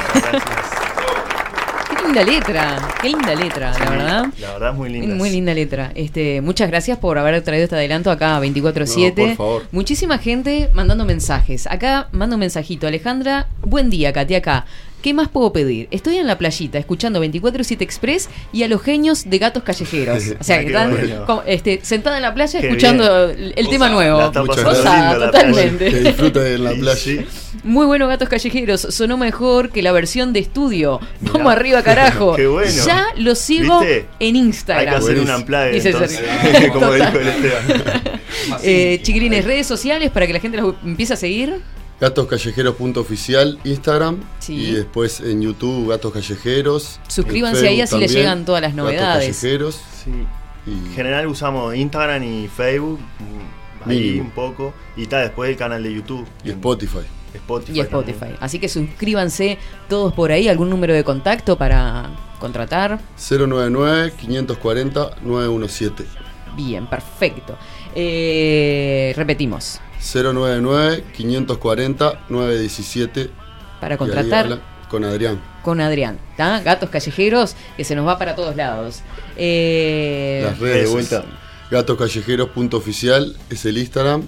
C: Qué linda letra, qué linda letra, la verdad.
K: La verdad es muy linda.
C: Muy linda letra. Este, muchas gracias por haber traído este adelanto acá a 24-7.
L: No, por favor.
C: Muchísima gente mandando mensajes. Acá mando un mensajito. Alejandra, buen día, Katy, acá. ¿Qué más puedo pedir? Estoy en la playita escuchando 24-7 Express y a los genios de gatos callejeros. O sea,
K: Ah,
C: que están
K: bueno.
C: como, este, sentada en la playa
K: Qué
C: escuchando
K: bien.
C: el, el tema nuevo.
K: la
C: totalmente.
L: Que disfruten en la playa.
C: Muy bueno Gatos Callejeros, sonó mejor que la versión de estudio.
K: Mirá.
C: Vamos arriba, carajo.
K: Qué bueno.
C: Ya lo sigo
K: ¿Viste?
C: en Instagram.
K: Hay que hacer una amplague
C: Dice
K: entonces. Como dijo el Esteban.
C: Eh, chiquilines, redes sociales para que la gente los empiece a seguir.
L: Gatoscallejeros.oficial Instagram
C: Sí.
L: y después en YouTube Gatos Callejeros.
C: Suscríbanse ahí, así les llegan todas las
L: Gatos
C: novedades.
L: Callejeros.
K: Sí. En general usamos Instagram y Facebook. Ahí
L: Mínimo.
K: un poco. Y está después el canal de YouTube.
L: Y Spotify.
K: Spotify
C: Y Spotify. Así que suscríbanse todos por ahí. ¿Algún número de contacto para contratar?
L: 099-540-917.
C: Bien, perfecto. Eh, repetimos.
L: 099-540-917.
C: Para contratar.
L: Con Adrián.
C: con Adrián, ¿tá? Gatos callejeros, que se nos va para todos lados. Eh,
L: Las redes de vuelta. Gatoscallejeros.oficial es el Instagram.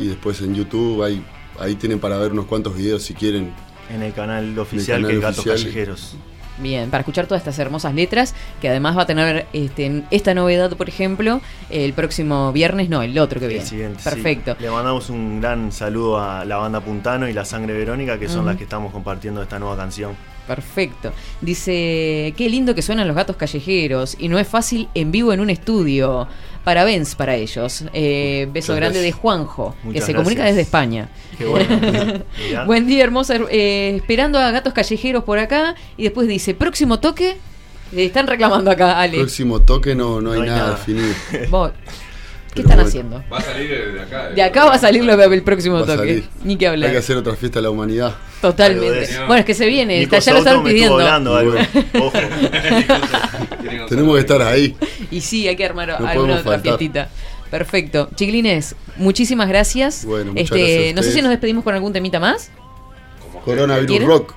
L: Y después en YouTube ahí, ahí tienen para ver unos cuantos videos si quieren.
K: En el canal oficial
L: canal
K: que es Gatos
L: oficial.
K: Callejeros.
C: Bien, para escuchar todas estas hermosas letras, que además va a tener este, esta novedad, por ejemplo, el próximo viernes, no, el otro que
K: El
C: viene.
K: siguiente, sí.
C: Perfecto.
K: Le mandamos un gran saludo a la banda Puntano y la Sangre Verónica, que son las que estamos compartiendo esta nueva canción.
C: Perfecto. Dice, qué lindo que suenan los gatos callejeros y no es fácil en vivo en un estudio. Parabéns para ellos. Eh, beso
K: Muchas
C: grande
K: gracias.
C: de Juanjo, que se comunica desde España.
K: Qué bueno. Mirá.
C: Buen día, hermosa. eh, esperando a gatos callejeros por acá. Y después dice, próximo toque. Eh, están reclamando acá, Ale.
L: Próximo toque no, no hay
K: No hay
L: nada,
K: nada.
L: definido.
C: ¿Qué están haciendo?
O: Va a salir de acá.
C: De acá va a salir lo el próximo
L: Va a
C: toque.
L: salir.
C: Ni que hablar.
L: Hay que hacer otra fiesta de la humanidad.
C: Totalmente. Bueno, es que se viene, está- ya lo estaban pidiendo.
L: Tenemos que estar ahí.
C: Y sí, hay que armar
L: No
C: alguna
L: podemos
C: otra
L: faltar.
C: fiestita. Perfecto. Chiquilines, muchísimas gracias.
L: Bueno, muchas
C: este,
L: gracias a
C: no sé si nos despedimos con algún temita más.
L: Coronavirus
C: ¿Quieren?
L: Rock.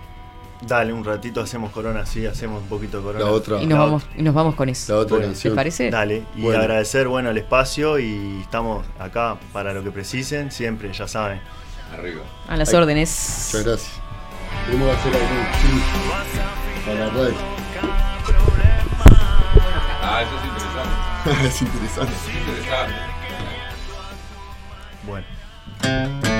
K: Dale, un ratito hacemos corona, sí, hacemos un poquito de corona.
L: La otra.
C: Y nos vamos, y nos vamos con eso.
L: La otra
K: Bueno,
L: canción.
C: ¿Te parece?
K: Dale, y
L: Bueno.
K: agradecer bueno el espacio y estamos acá para lo que precisen, siempre, ya saben.
O: Arriba.
C: A las órdenes.
L: Muchas gracias. Tenemos que hacer algún para la radio.
O: Ah, eso es interesante.
L: es interesante.
O: Interesante.
K: Bueno.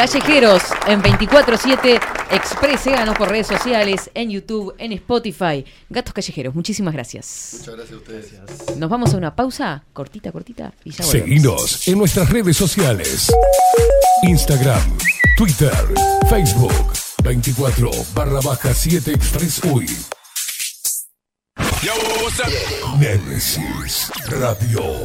C: Callejeros en 24-7. Express, síganos por redes sociales, en YouTube, en Spotify. Gatos callejeros, muchísimas gracias.
L: Muchas gracias a ustedes.
C: Nos vamos a una pausa cortita, cortita y ya volvemos.
A: Seguinos en nuestras redes sociales. Instagram, Twitter, Facebook, 24 barra baja 7 Express UI. Nemesis Radio.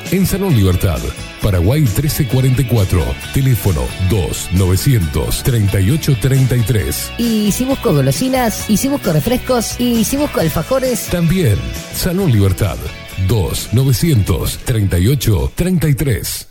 A: en Salón Libertad. Paraguay 1344. Teléfono 2-938-33.
I: Y si busco golosinas. Y si busco refrescos. Y si busco alfajores.
A: También Salón Libertad. 2-938-33.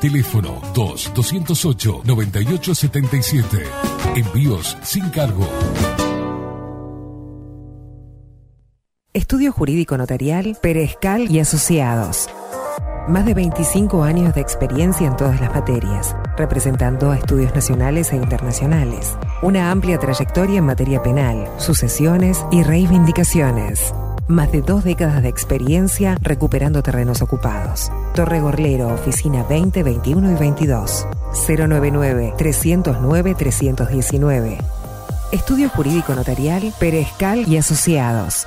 A: Teléfono 2-208-9877. Envíos sin cargo.
J: Estudio Jurídico Notarial, Perezcal y Asociados. Más de 25 años de experiencia en todas las materias, representando a estudios nacionales e internacionales. Una amplia trayectoria en materia penal, sucesiones y reivindicaciones. Más de dos décadas de experiencia recuperando terrenos ocupados. Torre Gorlero, oficina 20, 21 y 22. 099-309-319. Estudio Jurídico Notarial, Perezcal y Asociados.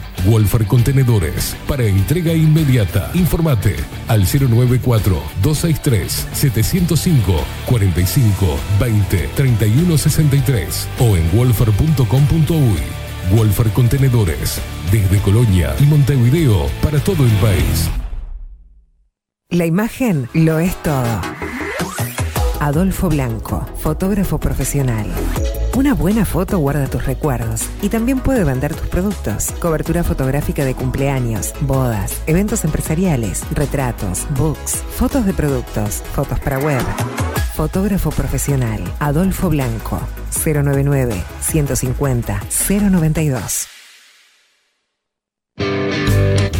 A: Wolfer Contenedores para entrega inmediata. Informate al 094-263-705 45 20 31 63 o en wolfer.com.uy. Wolfer Contenedores desde Colonia y Montevideo para todo el país.
J: La imagen lo es todo. Adolfo Blanco, fotógrafo profesional. Una buena foto guarda tus recuerdos y también puede vender tus productos. Cobertura fotográfica de cumpleaños, bodas, eventos empresariales, retratos, books, fotos de productos, fotos para web. Fotógrafo profesional, Adolfo Blanco, 099 150 092.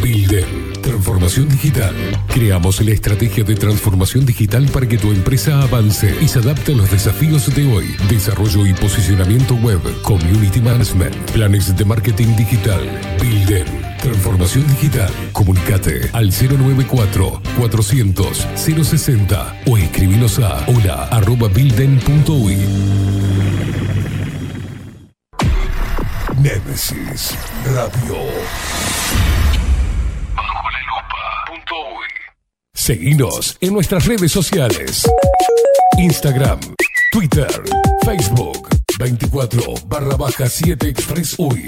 A: Bilden, transformación digital. Creamos la estrategia de transformación digital para que tu empresa avance y se adapte a los desafíos de hoy. Desarrollo y posicionamiento web, community management, planes de marketing digital. Bilden, transformación digital. Comunicate al 094 400 060 o escribinos a hola arroba. Nemesis Radio. Seguinos en nuestras redes sociales. Instagram, Twitter, Facebook, 24 barra baja 7 Express UI.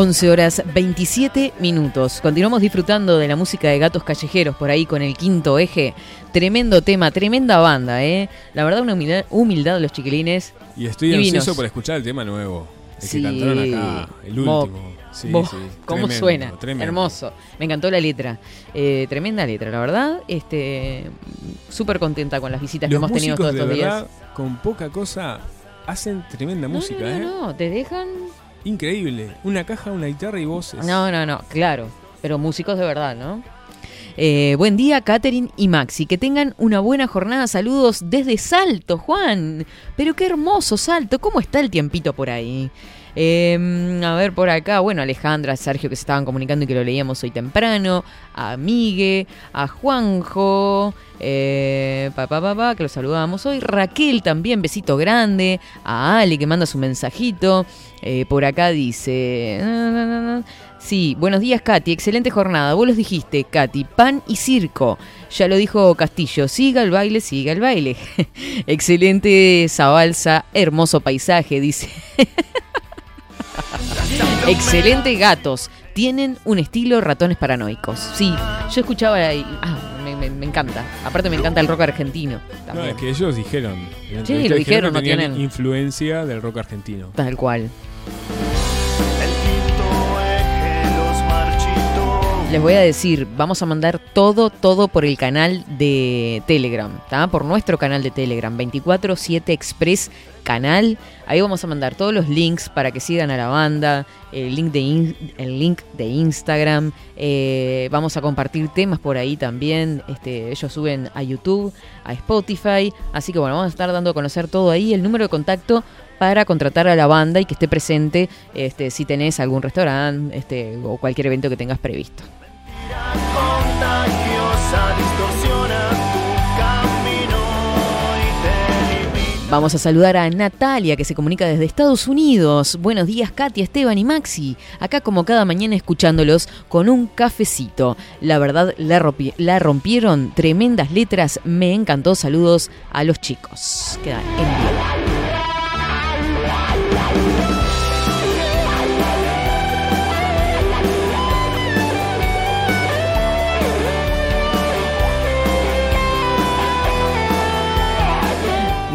C: 11 horas 27 minutos. Continuamos disfrutando de la música de gatos callejeros por ahí con el quinto eje. Tremendo tema, tremenda banda, ¿eh? La verdad, una humildad, humildad de los chiquilines.
E: Y estoy
C: Divinos.
E: ansioso por escuchar el tema nuevo. El
C: Sí.
E: que cantaron acá, el último. Sí, sí,
C: ¿Cómo
E: tremendo,
C: suena?
E: tremendo.
C: Hermoso. Me encantó la letra. Eh, tremenda letra, la verdad. Este, Súper contenta con las visitas que hemos tenido todos
E: de
C: estos
E: verdad,
C: días.
E: con poca cosa, hacen tremenda música,
C: no,
E: ¿eh?
C: no, no, te dejan.
E: Increíble. Una caja, una guitarra y voces.
C: No, no, no, claro. Pero músicos de verdad, ¿no? Eh, buen día, Katherine y Maxi. Que tengan una buena jornada. Saludos desde Salto, Juan. Pero qué hermoso Salto. ¿Cómo está el tiempito por ahí? Eh, a ver, por acá, bueno, Alejandra, Sergio que se estaban comunicando y que lo leíamos hoy temprano, a Migue, a Juanjo, eh, pa, pa, pa, pa, que lo saludamos hoy, Raquel también, besito grande, a Ale que manda su mensajito, eh, por acá dice... Sí, buenos días Katy, excelente jornada. Vos los dijiste, Katy, pan y circo. Ya lo dijo Castillo, siga el baile, siga el baile. excelente esa hermoso paisaje, dice. Excelente gatos. Tienen un estilo ratones paranoicos. Sí, yo escuchaba ahí. Ah, me, me- me encanta. Aparte me encanta el rock argentino.
E: No,
C: También.
E: es que ellos dijeron. en la
C: Sí,
E: entrevista
C: lo dijeron,
E: que
C: no
E: tenían
C: tienen-
E: influencia del rock argentino.
C: Tal cual. Les voy a decir, vamos a mandar todo, todo por el canal de Telegram, ¿tá? Por nuestro canal de Telegram, 247 Express canal. Ahí vamos a mandar todos los links para que sigan a la banda, el link de, in- el link de Instagram. eh, vamos a compartir temas por ahí también. Este, ellos suben a YouTube, a Spotify. Así que bueno, vamos a estar dando a conocer todo ahí. El número de contacto para contratar a la banda y que esté presente este, si tenés algún restaurante este, o cualquier evento que tengas previsto. Vamos a saludar a Natalia que se comunica desde Estados Unidos. Buenos días Katy, Esteban y Maxi. Acá como cada mañana escuchándolos con un cafecito. La verdad la, la rompieron tremendas letras. Me encantó. Saludos a los chicos. Queda enviado.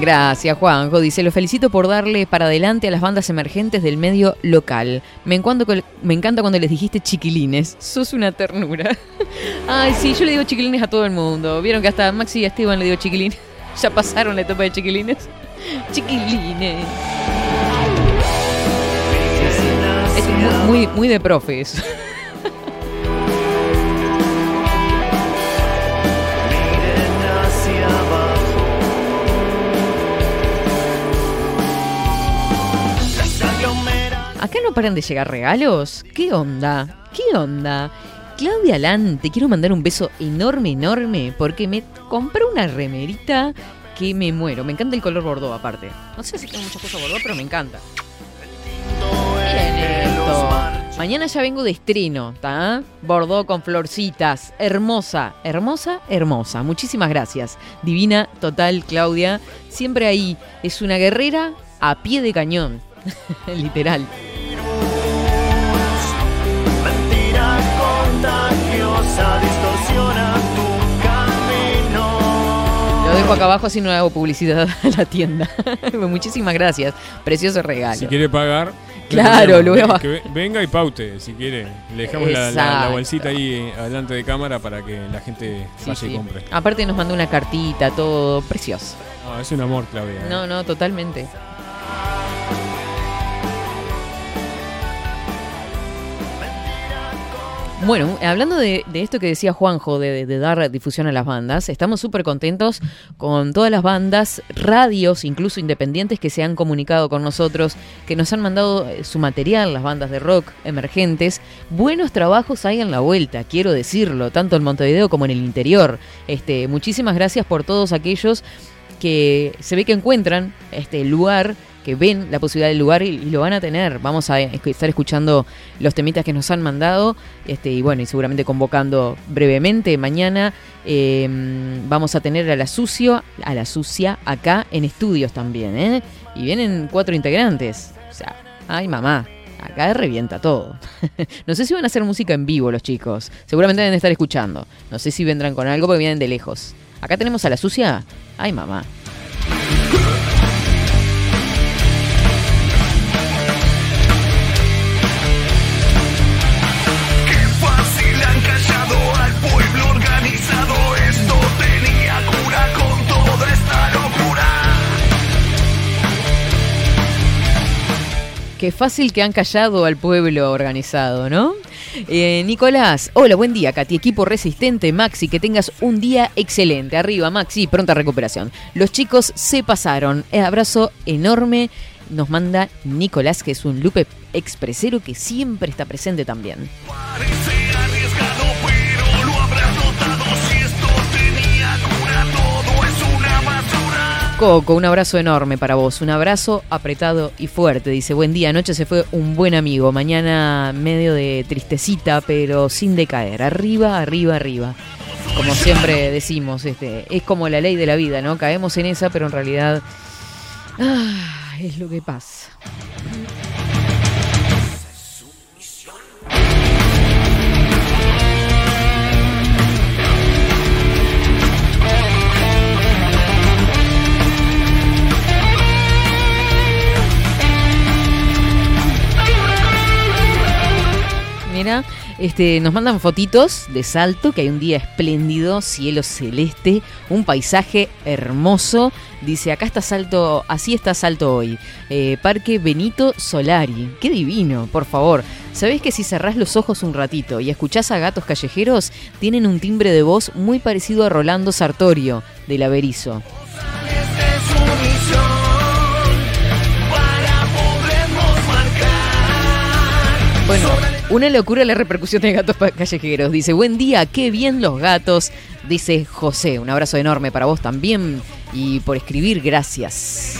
C: Gracias, Juanjo. Dice, lo felicito por darle para adelante a las bandas emergentes del medio local. Me, encuentro con- me encanta cuando les dijiste chiquilines. Sos una ternura. Ay, sí, yo le digo chiquilines a todo el mundo. Vieron que hasta Maxi y Esteban le digo chiquilines. Ya pasaron la etapa de chiquilines. Chiquilines. Es muy, muy de profes. Acá no paran de llegar regalos. ¿Qué onda? ¿Qué onda? Claudia Lan, te quiero mandar un beso enorme, enorme, porque me compré una remerita que me muero. Me encanta el color bordó, aparte. No sé si tengo muchas cosas bordó, pero me encanta. Miren esto. Mañana ya vengo de estreno, ¿está? Bordó con florcitas. Hermosa, hermosa, hermosa. Muchísimas gracias. Divina, total, Claudia. Siempre ahí. Es una guerrera a pie de cañón. Literal.
N: Contagiosa distorsiona tu camino.
C: Lo dejo acá abajo así no le hago publicidad a la tienda. Muchísimas gracias. Precioso regalo.
E: Si quiere pagar,
C: Claro, lo voy a bajar.
E: venga y paute, si quiere. Le dejamos la, la- la
C: Exacto.
E: bolsita ahí eh, adelante de cámara para que la gente
C: Sí,
E: vaya y compre.
C: Aparte nos mandó una cartita, todo precioso.
E: No, es un amor, Claudia. eh.
C: No, no, totalmente. Bueno, hablando de, esto que decía Juanjo, de, de dar difusión a las bandas, estamos súper contentos con todas las bandas, radios, incluso independientes, que se han comunicado con nosotros, que nos han mandado eh, su material, las bandas de rock emergentes. Buenos trabajos hay en la vuelta, quiero decirlo, tanto en Montevideo como en el interior. Este, muchísimas gracias por todos aquellos que se ve que encuentran este lugar, que ven la posibilidad del lugar y, lo van a tener. Vamos a estar escuchando los temitas que nos han mandado este, y bueno, y seguramente convocando brevemente. Mañana eh, vamos a tener a la sucio, a la sucia acá en estudios también, ¿eh? Y vienen cuatro integrantes. O sea, ay mamá, Acá revienta todo. no sé si van a hacer música en vivo los chicos. Seguramente deben estar escuchando. No sé si vendrán con algo porque vienen de lejos. Acá tenemos a la sucia. Ay, mamá. Qué fácil que han callado al pueblo organizado, ¿no? Eh, Nicolás, hola, buen día, Katy, equipo resistente, Maxi, que tengas un día excelente. Arriba, Maxi, pronta recuperación. Los chicos se pasaron. Eh, abrazo enorme. Nos manda Nicolás, que es un Lupe expresero que siempre está presente también. Coco, un abrazo enorme para vos, un abrazo apretado y fuerte. Dice, buen día, anoche se fue un buen amigo, mañana medio de tristecita, pero sin decaer. Arriba, arriba, arriba. Como siempre decimos, este, es como la ley de la vida, ¿no? Caemos en esa, pero en realidad ah, es lo que pasa. Mira, este, nos mandan fotitos de Salto, que hay un día espléndido, cielo celeste, un paisaje hermoso. Dice, acá está Salto, así está Salto hoy. Eh, Parque Benito Solari. Qué divino, por favor. ¿Sabés que si cerrás los ojos un ratito y escuchás a gatos callejeros, tienen un timbre de voz muy parecido a Rolando Sartorio, del Averizo? Bueno, una locura la repercusión de gatos callejeros. Dice, buen día, qué bien los gatos. Dice José, un abrazo enorme para vos también y por escribir, gracias.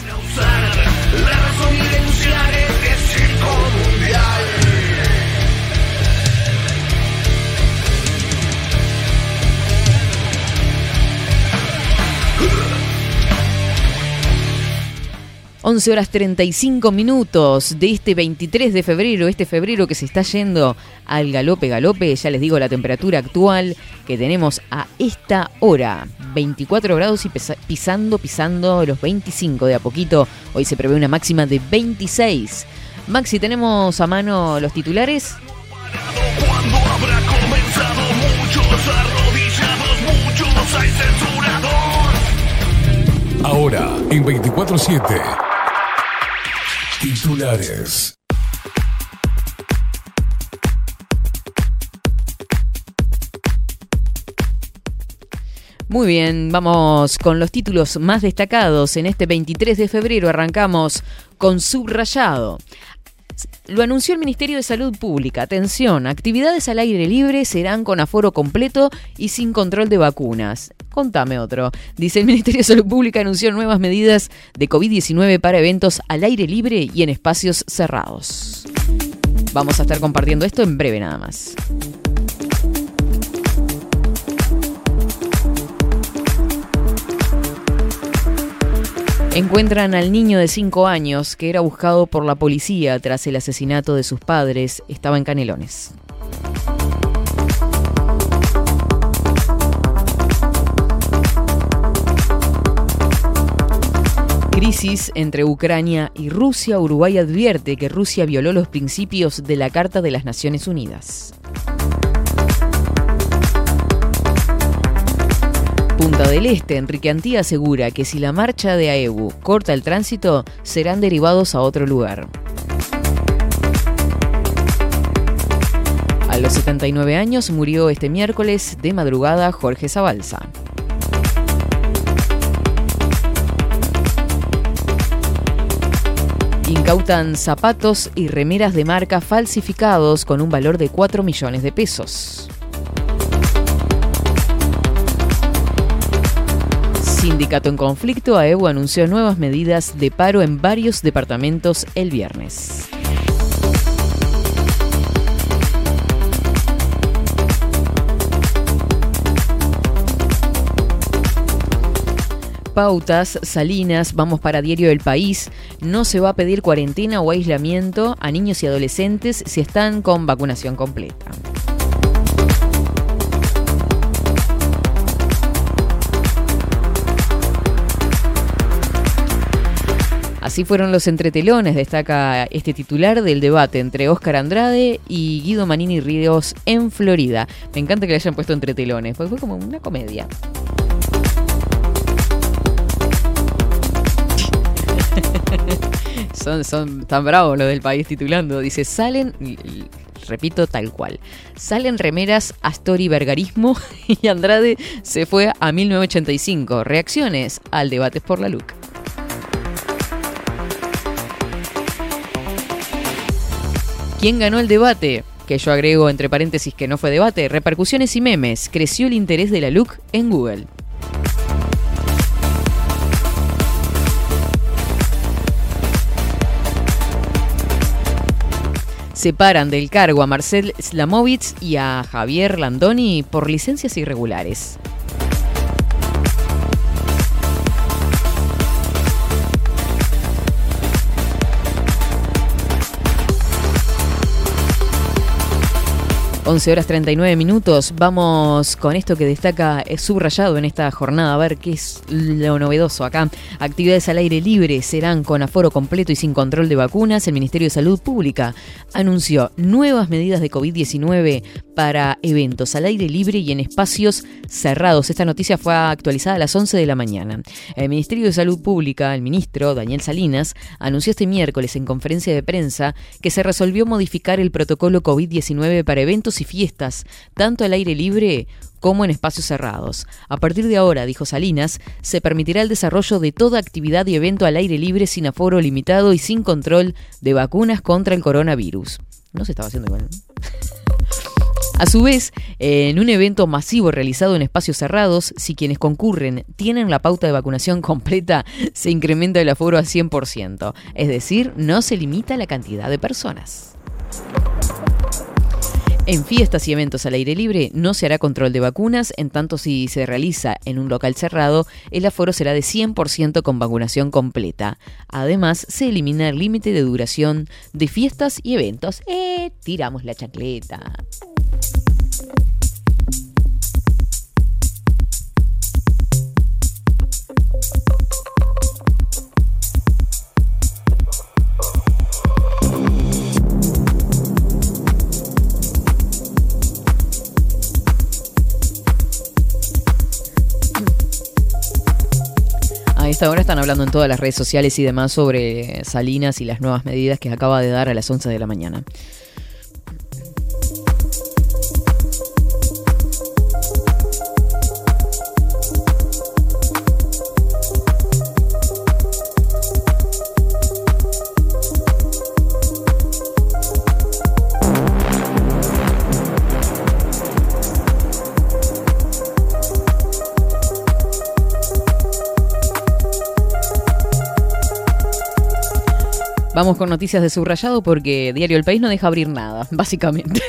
C: 11 horas 35 minutos de este 23 de febrero, este febrero que se está yendo al galope, galope, ya les digo la temperatura actual que tenemos a esta hora, 24 grados y pisando, pisando los 25 de a poquito, hoy se prevé una máxima de 26. Maxi, ¿tenemos a mano los titulares?
F: Habrá comenzado muchos arrodillados, muchos hay.
A: Ahora, en 24-7. Titulares.
C: Muy bien, vamos con los títulos más destacados. En este 23 de febrero arrancamos con subrayado. Lo anunció el Ministerio de Salud Pública. Atención, actividades al aire libre serán con aforo completo y sin control de vacunas. Contame otro. Dice el Ministerio de Salud Pública anunció nuevas medidas de COVID-19 para eventos al aire libre y en espacios cerrados. Vamos a estar compartiendo esto en breve nada más. Encuentran al niño de 5 años que era buscado por la policía tras el asesinato de sus padres. Estaba en Canelones. Crisis entre Ucrania y Rusia. Uruguay advierte que Rusia violó los principios de la Carta de las Naciones Unidas. Punta del Este, Enrique Antía asegura que si la marcha de AEBU corta el tránsito, serán derivados a otro lugar. A los 79 años murió este miércoles de madrugada Jorge Zabalza. Incautan zapatos y remeras de marca falsificados con un valor de 4 millones de pesos. Sindicato en conflicto, AEU anunció nuevas medidas de paro en varios departamentos el viernes. pautas, Salinas, vamos para Diario del País. No se va a pedir cuarentena o aislamiento a niños y adolescentes si están con vacunación completa. Así fueron los entretelones, destaca este titular del debate entre Óscar Andrade y Guido Manini Ríos en Florida. Me encanta que le hayan puesto entretelones, porque fue como una comedia. son, tan bravos los del país titulando. Dice, salen, repito tal cual, salen remeras Astori Vergarismo y Andrade se fue a 1985. Reacciones al debate por la LUC. ¿Quién ganó el debate? Que yo agrego entre paréntesis que no fue debate. Repercusiones y memes. Creció el interés de la LUC en Google. Separan del cargo a Marcel Slamovitz y a Javier Landoni por licencias irregulares. Once horas 39 minutos. Vamos con esto que destaca es subrayado en esta jornada. A ver qué es lo novedoso acá. Actividades al aire libre serán con aforo completo y sin control de vacunas. El Ministerio de Salud Pública anunció nuevas medidas de COVID-19 para eventos al aire libre y en espacios cerrados. Esta noticia fue actualizada a las 11 de la mañana. El Ministerio de Salud Pública, el ministro Daniel Salinas, anunció este miércoles en conferencia de prensa que se resolvió modificar el protocolo COVID-19 para eventos y fiestas, tanto al aire libre como en espacios cerrados. A partir de ahora, dijo Salinas, se permitirá el desarrollo de toda actividad y evento al aire libre sin aforo limitado y sin control de vacunas contra el coronavirus. No se estaba haciendo igual. A su vez, en un evento masivo realizado en espacios cerrados, si quienes concurren tienen la pauta de vacunación completa, se incrementa el aforo a 100%. Es decir, no se limita la cantidad de personas. En fiestas y eventos al aire libre no se hará control de vacunas, en tanto si se realiza en un local cerrado, el aforo será de 100% con vacunación completa. Además, se elimina el límite de duración de fiestas y eventos. ¡Eh! Tiramos la chancleta. A esta hora están hablando en todas las redes sociales y demás sobre Salinas y las nuevas medidas que acaba de dar a las 11 de la mañana. Vamos con noticias de subrayado porque Diario El País no deja abrir nada, básicamente.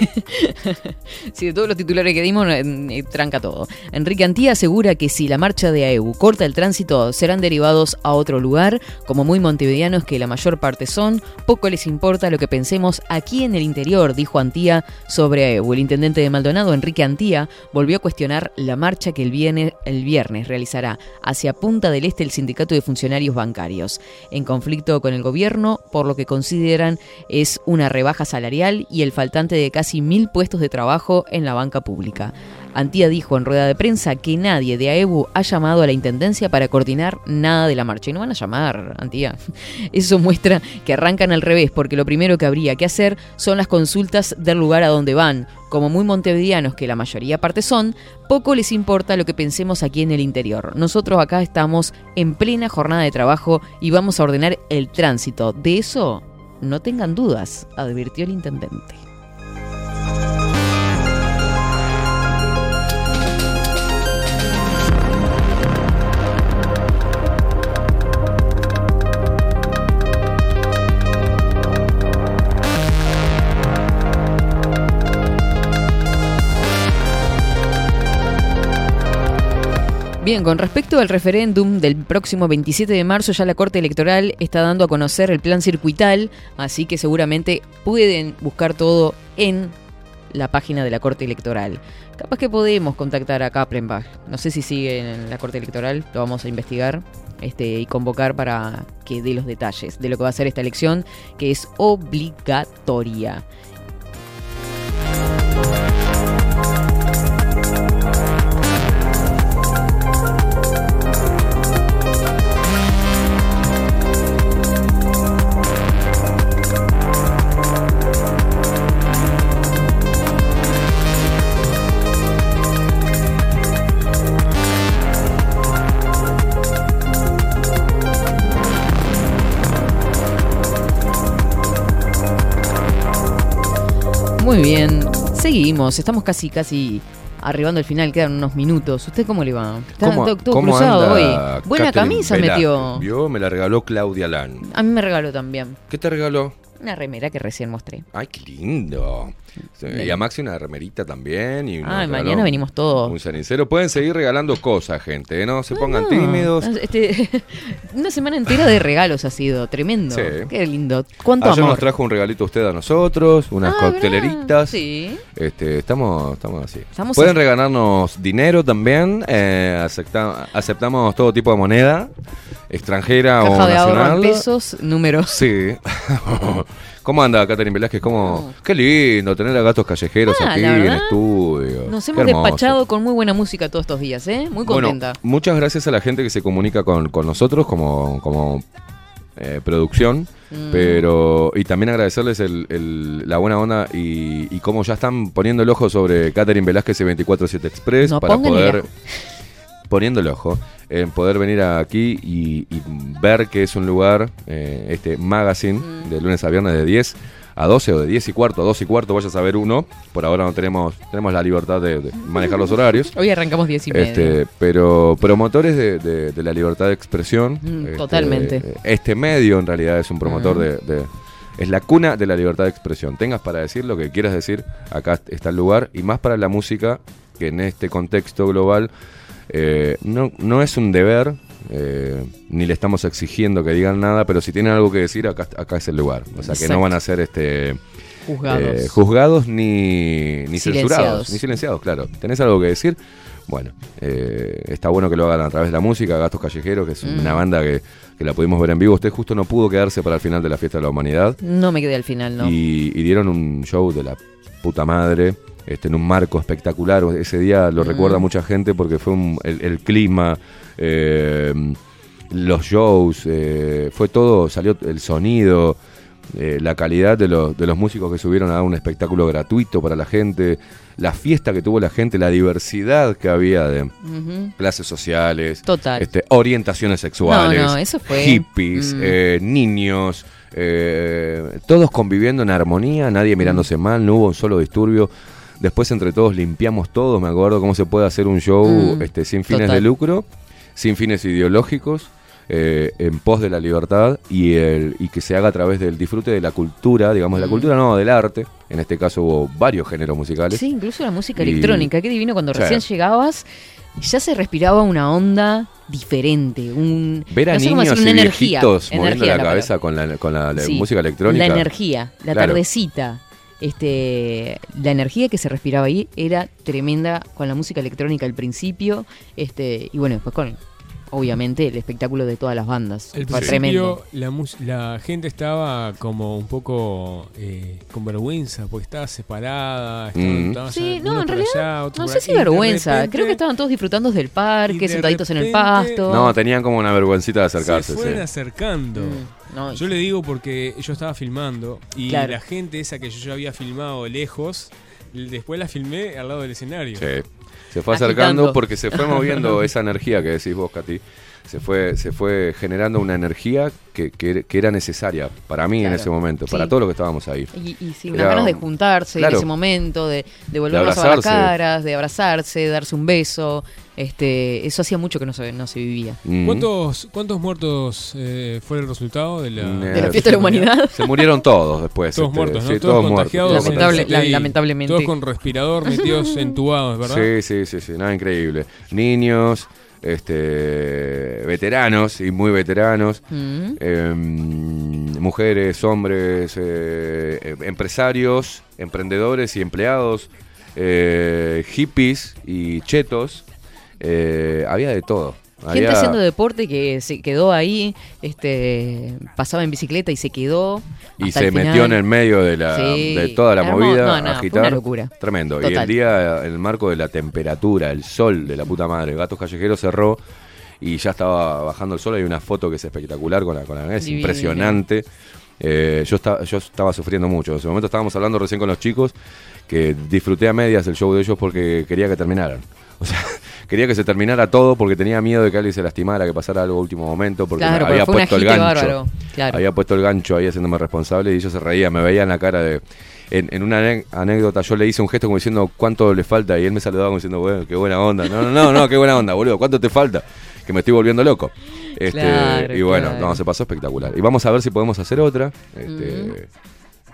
C: sí, de todos los titulares que dimos, eh, eh, tranca todo. Enrique Antía asegura que si la marcha de AEU corta el tránsito, serán derivados a otro lugar, como muy montevideanos que la mayor parte son, poco les importa lo que pensemos aquí en el interior, dijo Antía sobre AEU. El intendente de Maldonado, Enrique Antía, volvió a cuestionar la marcha que el viernes, el viernes realizará hacia Punta del Este el Sindicato de Funcionarios Bancarios, en conflicto con el gobierno por lo que consideran es una rebaja salarial y el faltante de casi mil puestos de trabajo en la banca pública. Antía dijo en rueda de prensa que nadie de AEBU ha llamado a la Intendencia para coordinar nada de la marcha. Y no van a llamar, Antía. Eso muestra que arrancan al revés, porque lo primero que habría que hacer son las consultas del lugar a donde van. Como muy montevideanos, que la mayoría parte son, poco les importa lo que pensemos aquí en el interior. Nosotros acá estamos en plena jornada de trabajo y vamos a ordenar el tránsito. De eso no tengan dudas, advirtió el intendente. Bien, con respecto al referéndum del próximo 27 de marzo, ya la Corte Electoral está dando a conocer el plan circuital, así que seguramente pueden buscar todo en la página de la Corte Electoral. Capaz que podemos contactar a Kaplenbach. No sé si sigue en la Corte Electoral, lo vamos a investigar este, y convocar para que dé los detalles de lo que va a ser esta elección, que es obligatoria. Muy bien, seguimos, estamos casi, casi arribando al final, quedan unos minutos. ¿Usted cómo le va? Está
P: ¿Cómo,
C: todo, todo
P: cómo
C: cruzado
P: anda
C: hoy. Buena
P: Catherine
C: camisa
P: Velázquez?
C: metió.
P: Vio, me la regaló Claudia Lan.
C: A mí me regaló también.
P: ¿Qué te regaló?
C: Una remera que recién mostré.
P: Ay, qué lindo. Y a Maxi una remerita también. Y regaló
C: mañana venimos todos.
P: Un cenicero. Pueden seguir regalando cosas, gente. ¿eh? No se pongan
C: No,
P: tímidos.
C: este, una semana entera de regalos ha sido, tremendo.
P: Sí.
C: Qué lindo. ¿Cuánto
P: Ayer
C: amor?
P: nos trajo un regalito usted a nosotros, unas
C: Ah,
P: cocteleritas.
C: Sí.
P: Este, estamos, estamos así.
C: Estamos
P: Pueden
C: así.
P: regalarnos dinero también. eh, acepta- aceptamos todo tipo de moneda, extranjera o
C: de
P: nacional.
C: pesos, números.
P: Sí. ¿Cómo anda, Catherine Velázquez? ¿Cómo? Qué lindo tener a gatos callejeros
C: Ah,
P: aquí en estudio.
C: Nos hemos despachado con muy buena música todos estos días, ¿eh? Muy
P: Bueno,
C: contenta.
P: muchas gracias a la gente que se comunica con, con nosotros como, como eh, producción.
C: Mm.
P: Pero, y también agradecerles el- el- la buena onda y, y cómo ya están poniendo el ojo sobre Catherine Velázquez y 24-7 Express
C: No
P: para poder. Poniendo el ojo, en poder venir aquí y, y ver que es un lugar, eh, este magazine,
C: Mm.
P: de lunes a viernes de 10 a 12 o de 10 y cuarto a 12 y cuarto, vaya a saber uno. Por ahora no tenemos, tenemos la libertad de, de manejar los horarios.
C: Hoy arrancamos 10 y media.
P: Este, pero promotores de, de- de la libertad de expresión.
C: Mm,
P: este,
C: totalmente.
P: Este medio en realidad es un promotor
C: Mm.
P: de, de- Es la cuna de la libertad de expresión. Tengas para decir lo que quieras decir, acá está el lugar. Y más para la música, que en este contexto global eh, no, no es un deber, eh, ni le estamos exigiendo que digan nada, pero si tienen algo que decir, acá, acá es el lugar. O sea, que no van a ser este,
C: Juzgados.
P: eh, juzgados ni, censurados, ni silenciados, claro. ¿Tenés algo que decir? Bueno, eh, está bueno que lo hagan a través de la música, Gastos Callejeros, que es
C: Mm.
P: una banda que, que la pudimos ver en vivo. Usted justo no pudo quedarse para el final de la Fiesta de la Humanidad
C: No me quedé al final, ¿no?
P: y, y dieron un show de la puta madre. Este, en un marco espectacular. Ese día lo
C: Mm.
P: recuerda mucha gente porque fue un- el, el clima, eh, los shows, eh, fue todo, salió el sonido, eh, la calidad de los, de los músicos que subieron a dar un espectáculo gratuito para la gente, la fiesta que tuvo la gente, la diversidad que había de clases sociales,
C: Total.
P: este, orientaciones sexuales,
C: No, no, eso fue-
P: hippies,
C: Mm.
P: niños, todos conviviendo en armonía, nadie mirándose mal, no hubo un solo disturbio. Después entre todos limpiamos todo, me acuerdo cómo se puede hacer un show
C: Mm,
P: este, sin fines
C: total.
P: de lucro, sin fines ideológicos, eh, en pos de la libertad y, el, y que se haga a través del disfrute de la cultura, digamos, de la
C: Mm.
P: cultura no, del arte. En este caso hubo varios géneros musicales.
C: Sí, incluso la música
P: Y-
C: electrónica. Qué divino cuando recién llegabas, ya se respiraba una onda diferente. Un,
P: Ver a
C: no sé
P: niños
C: decirlo,
P: y
C: una energía.
P: viejitos moviendo
C: energía
P: la
C: es la
P: cabeza con la, con la, la
C: Sí,
P: música electrónica.
C: La energía, la
P: Claro.
C: tardecita. Este, la energía que se respiraba ahí era tremenda con la música electrónica al principio. Este, y bueno, después con obviamente el espectáculo de todas las bandas.
E: El
C: Fue tremendo.
E: la, gente estaba como un poco eh, con vergüenza porque estaba separada. Estaba,
P: Mm.
E: estaban
C: Sí, no, en realidad,
E: allá,
C: no sé si vergüenza.
E: repente
C: Creo que estaban todos disfrutando del parque,
E: de
C: sentaditos en el pasto.
P: No, tenían como una vergüencita de acercarse.
E: Se fueron
P: sí.
E: acercando.
C: Mm, no,
E: yo le digo porque yo estaba filmando y
C: Claro.
E: la gente esa que yo ya había filmado lejos, después la filmé al lado del escenario.
P: Sí. Se fue
E: Agitando.
P: acercando porque se fue moviendo esa energía que decís vos, Katy. Se fue, se fue generando una energía que, que- que era necesaria para mí en ese momento,
C: Sí.
P: para todos los que estábamos ahí.
C: Y, y sí,
P: Era
C: unas ganas de
P: un-
C: juntarse
P: Claro.
C: en ese momento, de, de volvernos a ver las caras, de abrazarse, de darse un beso. Este, eso hacía mucho que no se, no se vivía.
P: Mm.
E: ¿Cuántos, ¿Cuántos muertos eh, fue el resultado de la,
P: Eh,
C: la fiesta de la humanidad?
P: Se murieron todos después.
E: Todos
P: este,
E: muertos, ¿no?
P: sí,
E: todos,
P: todos
E: contagiados.
C: Lamentable- la- lamentablemente.
E: Todos con respirador metidos entubados, ¿verdad?
P: Sí, sí, sí, sí, nada increíble. Niños, este, veteranos y muy veteranos,
C: Mm.
P: eh, mujeres, hombres, eh, eh, empresarios, emprendedores y empleados, eh, hippies y chetos. eh, había de todo.
C: Gente
P: Había-
C: haciendo deporte que se quedó ahí, este, pasaba en bicicleta y se quedó.
P: Y se metió en el medio de, la,
C: Sí,
P: de toda la
C: hermo-
P: movida
C: no, no,
P: a
C: fue
P: agitar.
C: una locura.
P: Tremendo. Y el día, en el marco de la temperatura, el sol de la puta madre, Gatos Callejeros cerró y ya estaba bajando el sol. Hay una foto que es espectacular con la, con la es impresionante. Eh, yo, estaba, yo estaba sufriendo mucho. En ese momento estábamos hablando recién con los chicos que disfruté a medias el show de ellos porque quería que terminaran. O sea, quería que se terminara todo porque tenía miedo de que alguien se lastimara, que pasara algo a último momento, porque
C: Claro, porque
P: había
C: un
P: puesto el gancho.
C: claro.
P: Había puesto el gancho ahí haciéndome responsable y ellos se reían, me veían la cara de... En, en una anécdota yo le hice un gesto como diciendo cuánto le falta y él me saludaba como diciendo, bueno, qué buena onda. No, no, no, no, qué buena onda, boludo, ¿cuánto te falta? Que me estoy volviendo loco. Este,
C: Claro,
P: y bueno,
C: claro.
P: no, se pasó espectacular. Y vamos a ver si podemos hacer otra. Este,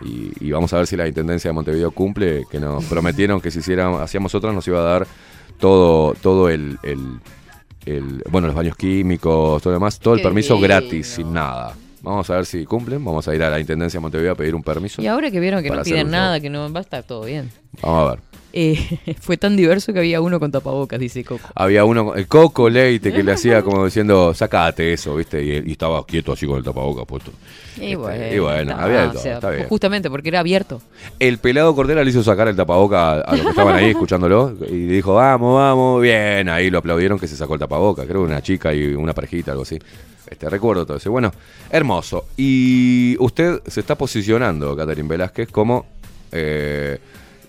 P: y, y vamos a ver si la Intendencia de Montevideo cumple, que nos prometieron que si hiciéramos, hacíamos otra nos iba a dar todo, todo el, el- el- bueno, los baños químicos, todo lo demás, todo el
C: Qué
P: permiso gratis, sin nada. Vamos a ver si cumplen, vamos a ir a la Intendencia de Montevideo a pedir un permiso.
C: Y ahora que vieron que no piden
P: show.
C: nada, que no va a estar todo bien.
P: Vamos a ver.
C: Eh, fue tan diverso que había uno con tapabocas, dice Coco.
P: Había uno, el Coco Leite, que le hacía como diciendo, sacate eso, ¿viste? Y, y estaba quieto así con el tapabocas puesto.
C: Y bueno,
P: y bueno, había
C: o
P: todo,
C: sea,
P: está bien.
C: Justamente porque era abierto.
P: El pelado Cordera le hizo sacar el tapaboca a, los que estaban ahí escuchándolo y dijo, vamos, vamos, bien. Ahí lo aplaudieron que se sacó el tapaboca. Creo que una chica y una parejita, algo así. Este, recuerdo todo eso. Bueno, hermoso. Y usted se está posicionando, Catherine Velázquez, como eh,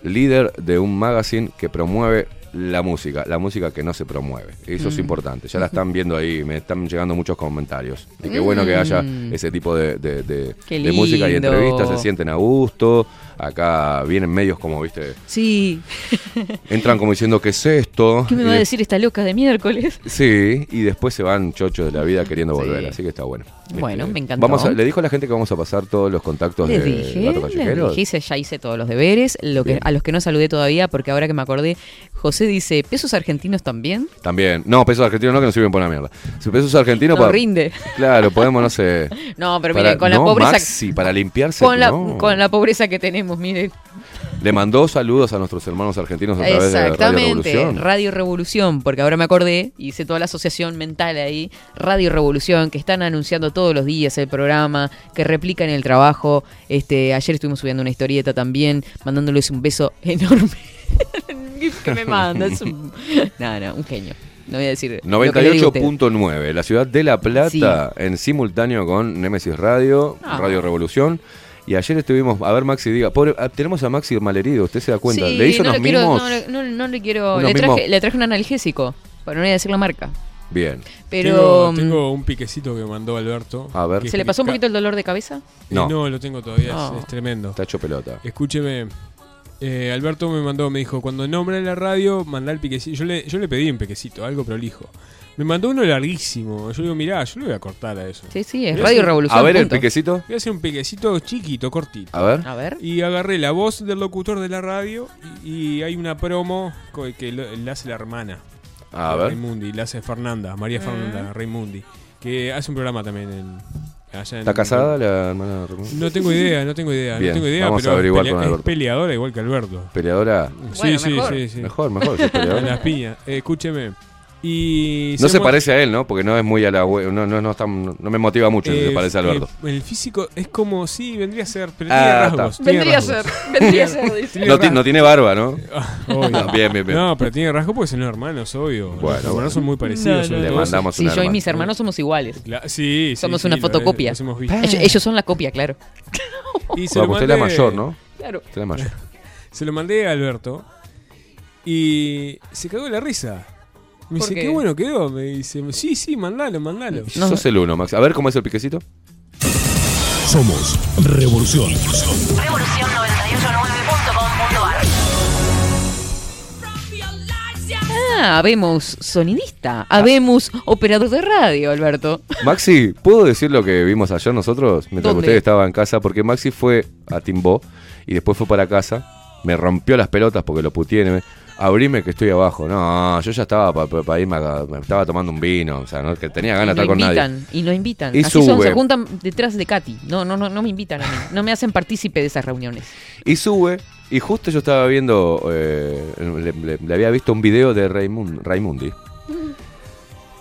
P: líder de un magazine que promueve la música, la música que no se promueve. Eso es
C: Mm.
P: importante. Ya la están viendo ahí, me están llegando muchos comentarios. Y qué bueno que haya
C: Mm.
P: ese tipo de, de- de-
C: Qué
P: de música y entrevistas, se sienten a gusto. Acá vienen medios como, viste,
C: Sí.
P: entran como diciendo, ¿qué es esto?
C: ¿Qué me va a
P: de-
C: decir esta loca de miércoles?
P: Sí, y después se van chochos de la vida queriendo volver, así que está bueno.
C: Bueno, me encantó.
P: Vamos a- ¿Le dijo a la gente que vamos a pasar todos los contactos
C: Les
P: de
C: dije,
P: Gato
C: les dije, ya hice todos los deberes. Lo que,
P: Bien.
C: a los que no saludé todavía, porque ahora que me acordé, José dice, ¿pesos argentinos también?
P: También. No, pesos argentinos no, que nos sirven por una mierda. Si pesos argentinos...
C: No rinde.
P: Claro, podemos, no sé...
C: No, pero
P: para-
C: miren, con la
P: no,
C: pobreza...
P: Maxi, para limpiarse,
C: con, la,
P: no.
C: con la pobreza que tenemos, miren.
P: Le mandó saludos a nuestros hermanos argentinos a través de Radio
C: Exactamente,
P: Revolución.
C: Radio Revolución, porque ahora me acordé, hice toda la asociación mental ahí, Radio Revolución, que están anunciando todos los días el programa, que replican el trabajo. Este, ayer estuvimos subiendo una historieta también, mandándoles un beso enorme. El gif que me manda, es un... No, no, un genio. No voy a decir... lo que le digo a usted.
P: 98.9, la ciudad de La Plata, en simultáneo con Nemesis Radio,
C: Ah.
P: Radio Revolución. Y ayer estuvimos, a ver Maxi diga, pobre, ah, tenemos a Maxi malherido, usted se da cuenta,
C: Sí,
P: le hizo
C: no
P: unos
C: quiero,
P: mimos.
C: no, no, no le quiero... Le traje, le traje un analgésico, para no voy a decir la marca.
P: Bien.
C: Pero...
E: Tengo, tengo un piquecito que mandó Alberto.
P: A ver.
C: ¿Se le pasó un poquito el dolor de cabeza?
E: Eh,
P: No.
E: No, lo tengo todavía, es- es, tremendo.
P: Está hecho pelota.
E: Escúcheme, eh, Alberto me mandó, me dijo, cuando nombre la radio, mandá el piquecito. Yo le, yo le pedí un piquecito, algo prolijo. Me mandó uno larguísimo. Yo digo, mirá, yo le voy a cortar a eso.
C: Sí, sí, es Radio
E: hacer-
C: Revolución.
P: A ver el piquecito.
E: Voy a hacer un piquecito chiquito, cortito.
P: A ver.
C: A ver.
E: Y agarré la voz del locutor de la radio y, y hay una promo que lo- la hace la hermana.
P: A ver.
E: Raimundi, la hace Fernanda, María
C: Mm.
E: Fernanda Raimundi. Que hace un programa también en, allá en-
P: ¿Está casada la hermana Raimundo?
E: No tengo idea, no tengo idea.
P: Bien,
E: no tengo idea,
P: vamos a
E: pero
P: averiguar
E: es,
P: con
E: pelea- es peleadora igual que Alberto.
P: Peleadora.
E: Sí,
C: Bueno,
E: sí,
C: mejor.
E: sí, sí.
P: Mejor, mejor. si es peleadora.
E: En las piñas. Eh, escúcheme. Y
P: No se parece a él, ¿no? Porque no es muy a la no, no, no, está- no me motiva mucho si
E: eh,
P: se parece a Alberto.
E: eh, el físico es como, sí, vendría a ser, pero
P: Ah,
E: tiene rasgos. tiene
C: Vendría a ser, vendría a ser, dice.
P: No, tiene barba, ¿no?
E: Obvio.
P: No, bien, bien, bien.
E: No, pero tiene rasgos porque son hermanos, obvio.
P: Bueno,
E: Los hermanos
P: bueno.
E: son muy parecidos.
P: Le mandamos
C: Sí,
P: una
C: yo y mis hermanos somos iguales.
E: Cla- sí, sí,
C: Somos
E: sí,
C: una fotocopia.
E: los hemos visto.
C: Ellos, ellos son la copia, claro.
E: Y se
P: Bueno,
E: lo
P: usted es la
E: mandé-
P: mayor, ¿no?
C: Claro.
P: Usted es la mayor.
E: Se lo mandé a Alberto y se cagó la risa. Me
C: ¿Por
E: dice,
C: qué?
E: qué bueno quedó. Me dice, sí, sí, mandalo, mandalo.
C: No.
P: Sos el uno, Max. A ver cómo es el piquecito.
A: Somos Revolución.
Q: Revolución 989.com.ar
C: Ah, habemos sonidista, habemos operador de radio, Alberto.
P: Maxi, ¿puedo decir lo que vimos ayer nosotros? Mientras
C: ¿Dónde?
P: usted estaba en casa, porque Maxi fue a Timbó y después fue para casa. Me rompió las pelotas porque lo puteé. Abrime que estoy abajo. No, yo ya estaba para irme a- me estaba tomando un vino, o sea, no, que tenía ganas de estar con nadie.
C: invitan, y no invitan.
P: Y
C: Así son,
P: sube.
C: se juntan detrás de Katy. No, no, no, no me invitan a mí. No me hacen partícipe de esas reuniones.
P: Y sube, y justo yo estaba viendo, eh, le, le- le había visto un video de Raimun- Raimundi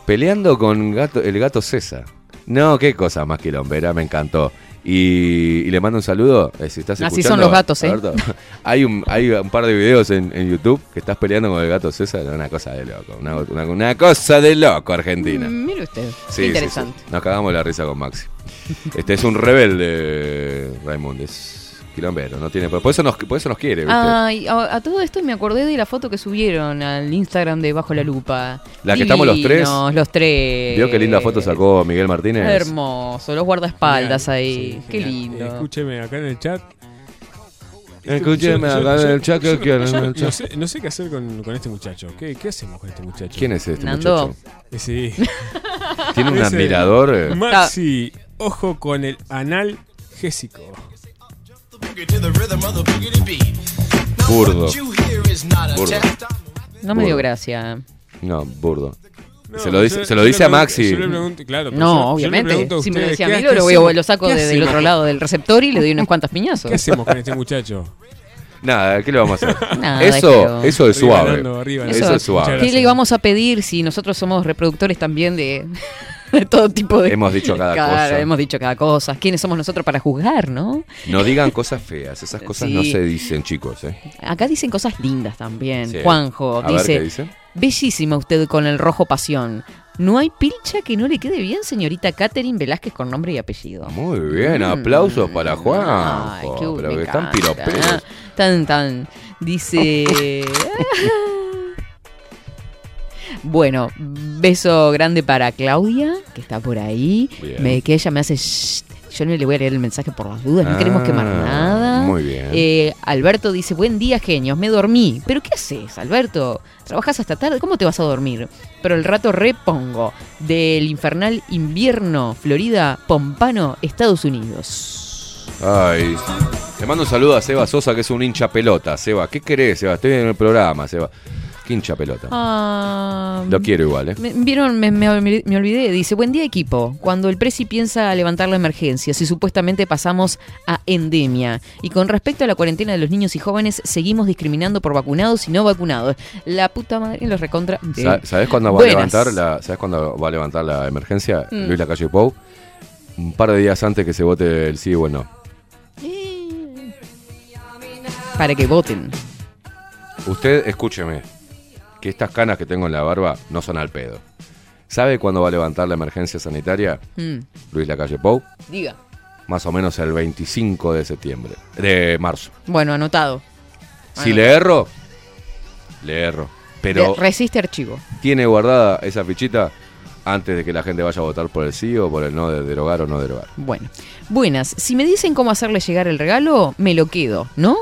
P: peleando con gato, el gato César. No, qué cosa más quilombera, me encantó. Y, y le mando un saludo. eh, si estás
C: Así son los gatos, ¿eh?
P: Alberto, hay, un, hay un par de videos en, en YouTube que estás peleando con el gato César. Una cosa de loco. Una, una- una cosa de loco, Argentina.
C: Mm, Mire usted.
P: Sí,
C: interesante.
P: sí. Nos cagamos la risa con Maxi. Este es un rebelde, Raimundo. Es quilombero. No tiene, por, eso nos, por eso nos quiere, ¿viste?
C: Ay, a, a todo esto me acordé de la foto que subieron al Instagram de Bajo la Lupa.
P: La que estamos los tres.
C: Los tres.
P: ¿Vio qué linda foto sacó Miguel Martínez?
C: Hermoso, los guardaespaldas ahí. qué lindo.
E: Escúcheme acá en el chat.
P: Escúcheme acá en el chat,
E: yo-
P: ¿qué quieren
E: yo
P: en el
E: No
P: chat?
E: sé, no sé qué hacer con, con este muchacho. ¿Qué, qué hacemos con este muchacho?
P: ¿Quién es este
C: Nando.
P: muchacho?
E: Eh, Sí.
P: Tiene un admirador.
E: Maxi, ojo con el anal gésico.
P: Burdo. Burdo.
C: No me dio gracia.
P: No, burdo.
E: No,
P: se lo dice,
E: yo-
P: se lo
E: yo
P: dice
E: le
P: a Maxi.
E: yo le pregunto- claro, pero
C: No,
E: yo- yo le
C: obviamente.
E: a
C: si me lo decía a
E: ¿qué-
C: mí, lo,
E: hacemos?
C: voy, lo saco
E: ¿Qué
C: desde el
E: hacemos?
C: otro lado del receptor y le doy unos cuantos piñazos.
E: ¿Qué hacemos con este muchacho?
P: Nada, ¿qué le vamos a hacer?
C: Nada,
P: eso, eso es
E: Arriba,
P: suave.
E: Arriba,
P: eso, es suave.
C: ¿Qué le vamos a pedir si nosotros somos reproductores también de, de todo tipo de...
P: Hemos dicho cada cosa.
C: hemos dicho cada cosa. ¿Quiénes somos nosotros para juzgar, no?
P: No digan cosas feas, esas cosas
C: Sí.
P: no se dicen, chicos. ¿eh?
C: Acá dicen cosas lindas también.
P: Sí.
C: Juanjo
P: A ver,
C: dice,
P: ¿qué dice?
C: bellísima usted con el rojo pasión. No hay pilcha que no le quede bien, señorita Catherine Velázquez con nombre y apellido.
P: Muy bien, aplausos para Juan.
C: Mm. Ay, qué
P: pero que están piroperos.
C: Tan, tan. Dice. bueno, beso grande para Claudia, que está por ahí.
P: Bien.
C: Me- que ella me hace. "Shh". Yo no le voy a leer el mensaje por las dudas, no queremos quemar
P: Ah,
C: nada.
P: muy bien.
C: Eh, Alberto dice: Buen día, genios, me dormí. ¿Pero qué haces, Alberto? ¿Trabajas hasta tarde? ¿Cómo te vas a dormir? Pero el rato repongo. Del infernal invierno, Florida, Pompano, Estados Unidos.
P: Ay, le mando un saludo a Seba Sosa, que es un hincha pelota. Seba, ¿qué querés, Seba? Estoy en el programa, Seba. ¿Qué hincha pelota?
C: Ah,
P: Lo quiero igual, ¿eh?
C: Me, Vieron, me, me olvidé- me olvidé. Dice, buen día equipo. Cuando el Presi piensa levantar la emergencia, si supuestamente pasamos a endemia. Y con respecto a la cuarentena de los niños y jóvenes, seguimos discriminando por vacunados y no vacunados. La puta madre los recontra. de-
P: ¿Sabes cuándo va
C: Buenas.
P: a levantar la, ¿sabes cuándo va a levantar la emergencia
C: Mm.
P: Luis Lacalle Pou? Un par de días antes que se vote el sí o el no.
C: Para que voten.
P: Usted, escúcheme, que estas canas que tengo en la barba no son al pedo. ¿Sabe cuándo va a levantar la emergencia sanitaria
C: Mm,
P: Luis Lacalle Pou?
C: diga.
P: Más o menos el 25 de septiembre, de marzo.
C: Bueno, anotado.
P: Si le erro, le erro. Pero
C: De- resiste archivo.
P: tiene guardada esa fichita antes de que la gente vaya a votar por el sí o por el no de derogar o no derogar.
C: Bueno. Buenas. Si me dicen cómo hacerle llegar el regalo, me lo quedo, ¿no?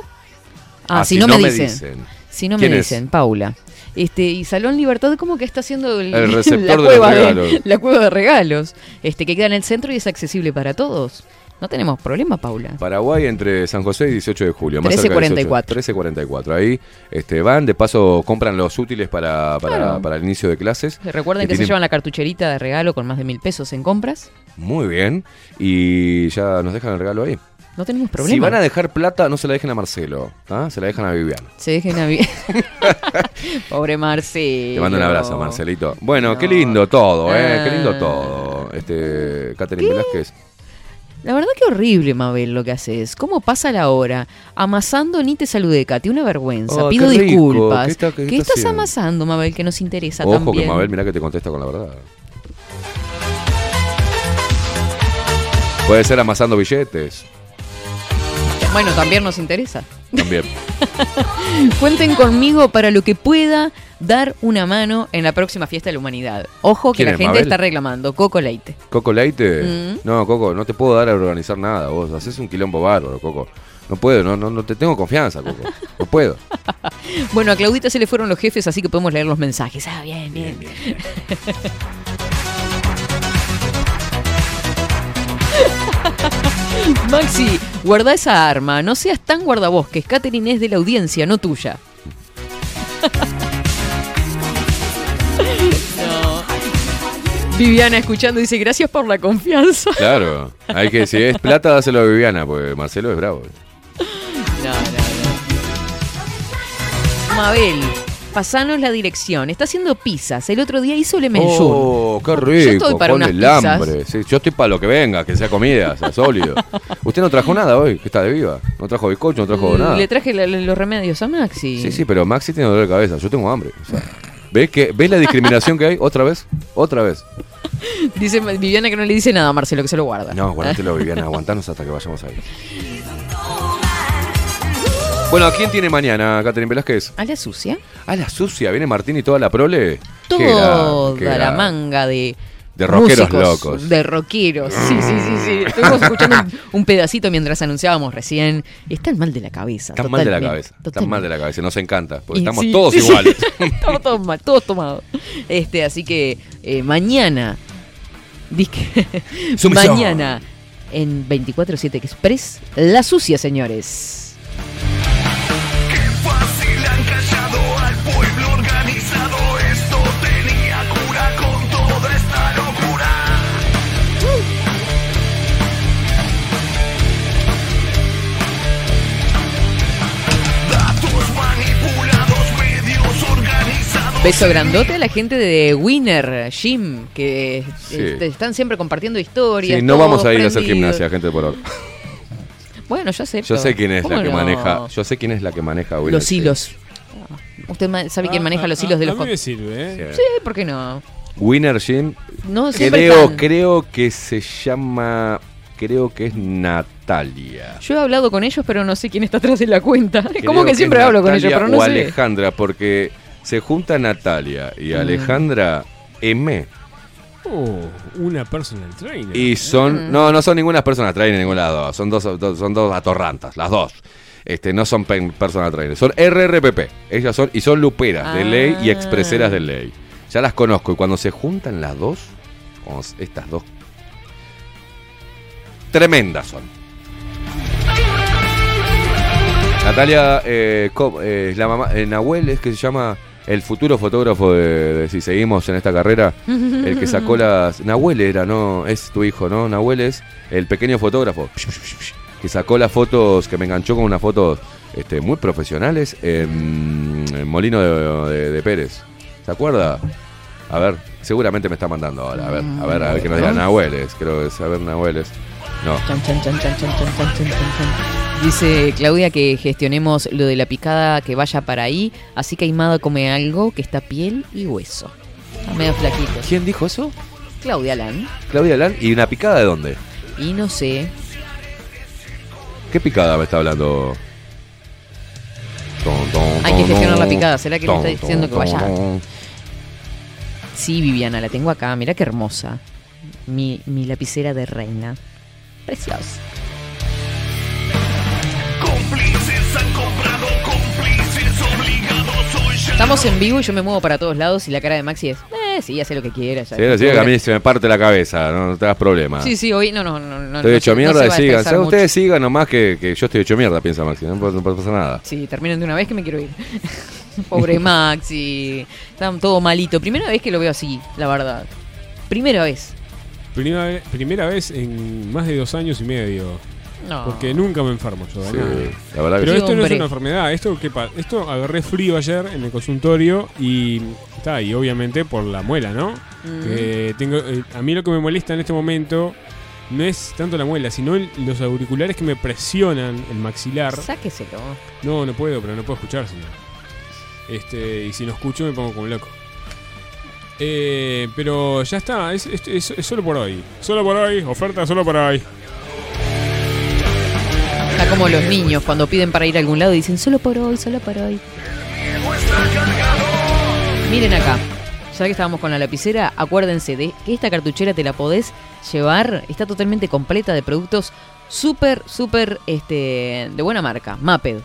C: Ah,
P: Ah,
C: si, no,
P: no
C: me dicen.
P: dicen.
C: Si no me dicen, Paula. Este, y Salón Libertad como que está haciendo el,
P: El receptor
C: la
P: de los
C: cueva
P: regalos.
C: la cueva de regalos, este que queda en el centro y es accesible para todos. No tenemos problema, Paula.
P: Paraguay entre San José y 18 de julio. Más cerca de
C: 1344.
P: 1344. Ahí este, van, de paso compran los útiles para, para,
C: Claro.
P: para el inicio de clases.
C: Recuerden que, se
P: tienen-
C: llevan la cartucherita de regalo con más de mil pesos en compras.
P: Muy bien. Y ya nos dejan el regalo ahí.
C: No tenemos problema.
P: Si van a dejar plata, no se la dejen a Marcelo. ¿ah? Se la dejan a Viviana.
C: Se dejen a vi- Pobre Marcelo.
P: Te mando un abrazo, Marcelito. Bueno, qué lindo todo, ¿eh? Qué lindo
C: Ah.
P: todo. Este, Catherine Velázquez.
C: La verdad que horrible, Mabel, lo que haces. ¿Cómo pasa la hora? Amasando ni te saludé, Katy. Una vergüenza.
P: Oh,
C: Pido
P: qué rico.
C: disculpas.
P: ¿Qué está- qué está
C: estás
P: haciendo?
C: amasando, Mabel, que nos interesa
P: Ojo
C: también?
P: que Mabel, mirá que te contesta con la verdad. Puede ser amasando billetes.
C: Bueno, también nos interesa.
P: También.
C: Cuenten conmigo para lo que pueda dar una mano en la próxima fiesta de la humanidad. Ojo que
P: ¿Quién
C: la
P: es,
C: gente
P: Mabel?
C: está reclamando. Coco Leite.
P: Coco Leite.
C: Mm.
P: No, Coco, no te puedo dar a organizar nada. Vos haces un quilombo bárbaro, Coco. No puedo, no, no, no te tengo confianza, Coco. No puedo.
C: Bueno, a Claudita se le fueron los jefes, así que podemos leer los mensajes. Ah, bien, bien. Maxi, guarda esa arma. No seas tan guardabosques. Catherine es de la audiencia, no tuya. No. Viviana escuchando dice gracias por la confianza.
P: Claro, hay que, si es plata, dáselo a Viviana, porque Marcelo es bravo.
C: No, no, no. Mabel, pasanos la dirección. Está haciendo pizzas. El otro día hizo le.
P: Oh, qué rico.
C: Yo estoy para unas
P: el
C: pizzas.
P: hambre. Sí, yo estoy para lo que venga, que sea comida, sea sólido. Usted no trajo nada hoy, que está de viva. No trajo bizcocho, no trajo nada.
C: Le traje la- la- los remedios a Maxi.
P: Sí, sí, pero Maxi tiene dolor de cabeza. Yo tengo hambre. O sea, ¿ves, que, ¿Ves la discriminación que hay? Otra vez, otra vez.
C: Dice Viviana que no le dice nada a Marcelo, que se lo guarda.
P: No, guardátelo, Viviana. Aguantanos hasta que vayamos ahí. Bueno, ¿a quién tiene mañana, Catherine Velázquez?
C: ¿A la sucia?
P: A la sucia. ¿Viene Martín y toda la prole? Qué
C: Toda la manga de.
P: De rockeros
C: músicos,
P: locos.
C: De rockeros. Sí, sí, sí, sí. Estuvimos escuchando un, un pedacito mientras anunciábamos recién. Y están mal de la cabeza.
P: Están mal de la
C: totalmente,
P: cabeza. Están mal de la cabeza. Nos encanta. Porque
C: Y
P: estamos
C: sí,
P: todos
C: sí,
P: iguales.
C: estamos todos mal, todos tomados. Este, así que eh, mañana. mañana en 24-7 Express. La sucia, señores. Beso grandote a la gente de Winner Gym, que
P: Sí.
C: están siempre compartiendo historias.
P: Sí, no vamos a ir a hacer gimnasia, gente por ahora.
C: Bueno, yo acepto.
P: Yo sé quién es la
C: ¿Cómo
P: que
C: no?
P: maneja. Yo sé quién es la que maneja Winner
C: Los hilos. ¿Usted sabe quién maneja los hilos de
E: a
C: los
E: mí
C: hot-
E: me sirve, ¿eh?
C: Sí, ¿por qué no?
P: Winner Gym.
C: No,
P: creo,
C: están.
P: creo que se llama. Creo que es Natalia.
C: Yo he hablado con ellos, pero no sé quién está atrás de la cuenta. Como que siempre hablo con ellos, pero no
P: o
C: sé.
P: Alejandra, porque se junta Natalia y
C: Mm.
P: Alejandra M.
E: Oh, una personal trainer.
P: Y
C: Mm.
P: son. No, no son ninguna personas trainer en ningún lado. Son dos, dos- son dos atorrantas, las dos. Este, no son pen- personal trainer. Son RRPP. Ellas son. Y son luperas de ley y expreseras de ley. Ya las conozco. Y cuando se juntan las dos. cuando s- estas dos. Tremendas son. Natalia eh, Co- eh, es la mamá. eh, Nahuel es que se llama. El futuro fotógrafo de, de si seguimos en esta carrera, el que sacó las... Nahuel era, ¿no? Es tu hijo, ¿no? Nahuel es el pequeño fotógrafo que sacó las fotos, que me enganchó con unas fotos este, muy profesionales en, en Molino de, de- de Pérez. ¿Se acuerda? A ver, seguramente me está mandando ahora. A ver, a ver, a ver que nos diga Nahuel es, creo que es, a ver, Nahuel es. No.
C: Dice Claudia que gestionemos lo de la picada que vaya para ahí, así que Aimada come algo que está piel y hueso. Está medio flaquito.
P: ¿Quién dijo eso?
C: Claudia Lan.
P: Claudia Lan, ¿y una picada de dónde?
C: Y no sé.
P: ¿Qué picada me está hablando?
C: Hay que gestionar la picada, ¿será que
P: me
C: está diciendo que vaya? Sí, Viviana, la tengo acá, mira qué hermosa. Mi, mi lapicera de reina. Preciosa. Estamos en vivo y yo me muevo para todos lados y la cara de Maxi es, eh, sí, hace lo que quiera. ya.
P: Sí, sí, que a mí se me parte la cabeza, no, no te das problema.
C: Sí, sí, hoy no, no, no.
P: Estoy
C: no
P: hecho mierda y sigan. Ustedes sigan nomás que, que yo estoy hecho mierda, piensa Maxi. No, pasa- no pasa nada.
C: Sí, terminen de una vez que me quiero ir. Pobre Maxi. Está todo malito. Primera vez que lo veo así, la verdad. Primera vez.
E: Primera, primera vez en más de dos años y medio.
C: No.
E: Porque nunca me enfermo yo. de
P: Sí,
E: nada.
P: la verdad que
E: Pero
P: sí.
E: esto no es
C: hombre.
E: una enfermedad. Esto, ¿qué pa- esto agarré frío ayer en el consultorio y está y obviamente por la muela, ¿no?
C: Mm.
E: Que tengo, eh, a mí lo que me molesta en este momento no es tanto la muela, sino el- los auriculares que me presionan el maxilar.
C: Sáqueselo.
E: No, no puedo, pero no puedo escuchárselo. Este, y si no escucho me pongo como loco. Eh, pero ya está, es, es- es- es solo por hoy. Solo por hoy, oferta solo por hoy.
C: Está como los niños cuando piden para ir a algún lado y dicen solo por hoy, solo por hoy. Miren acá. Ya que estábamos con la lapicera, acuérdense de que esta cartuchera te la podés llevar. Está totalmente completa de productos súper, súper este, de buena marca. Maped,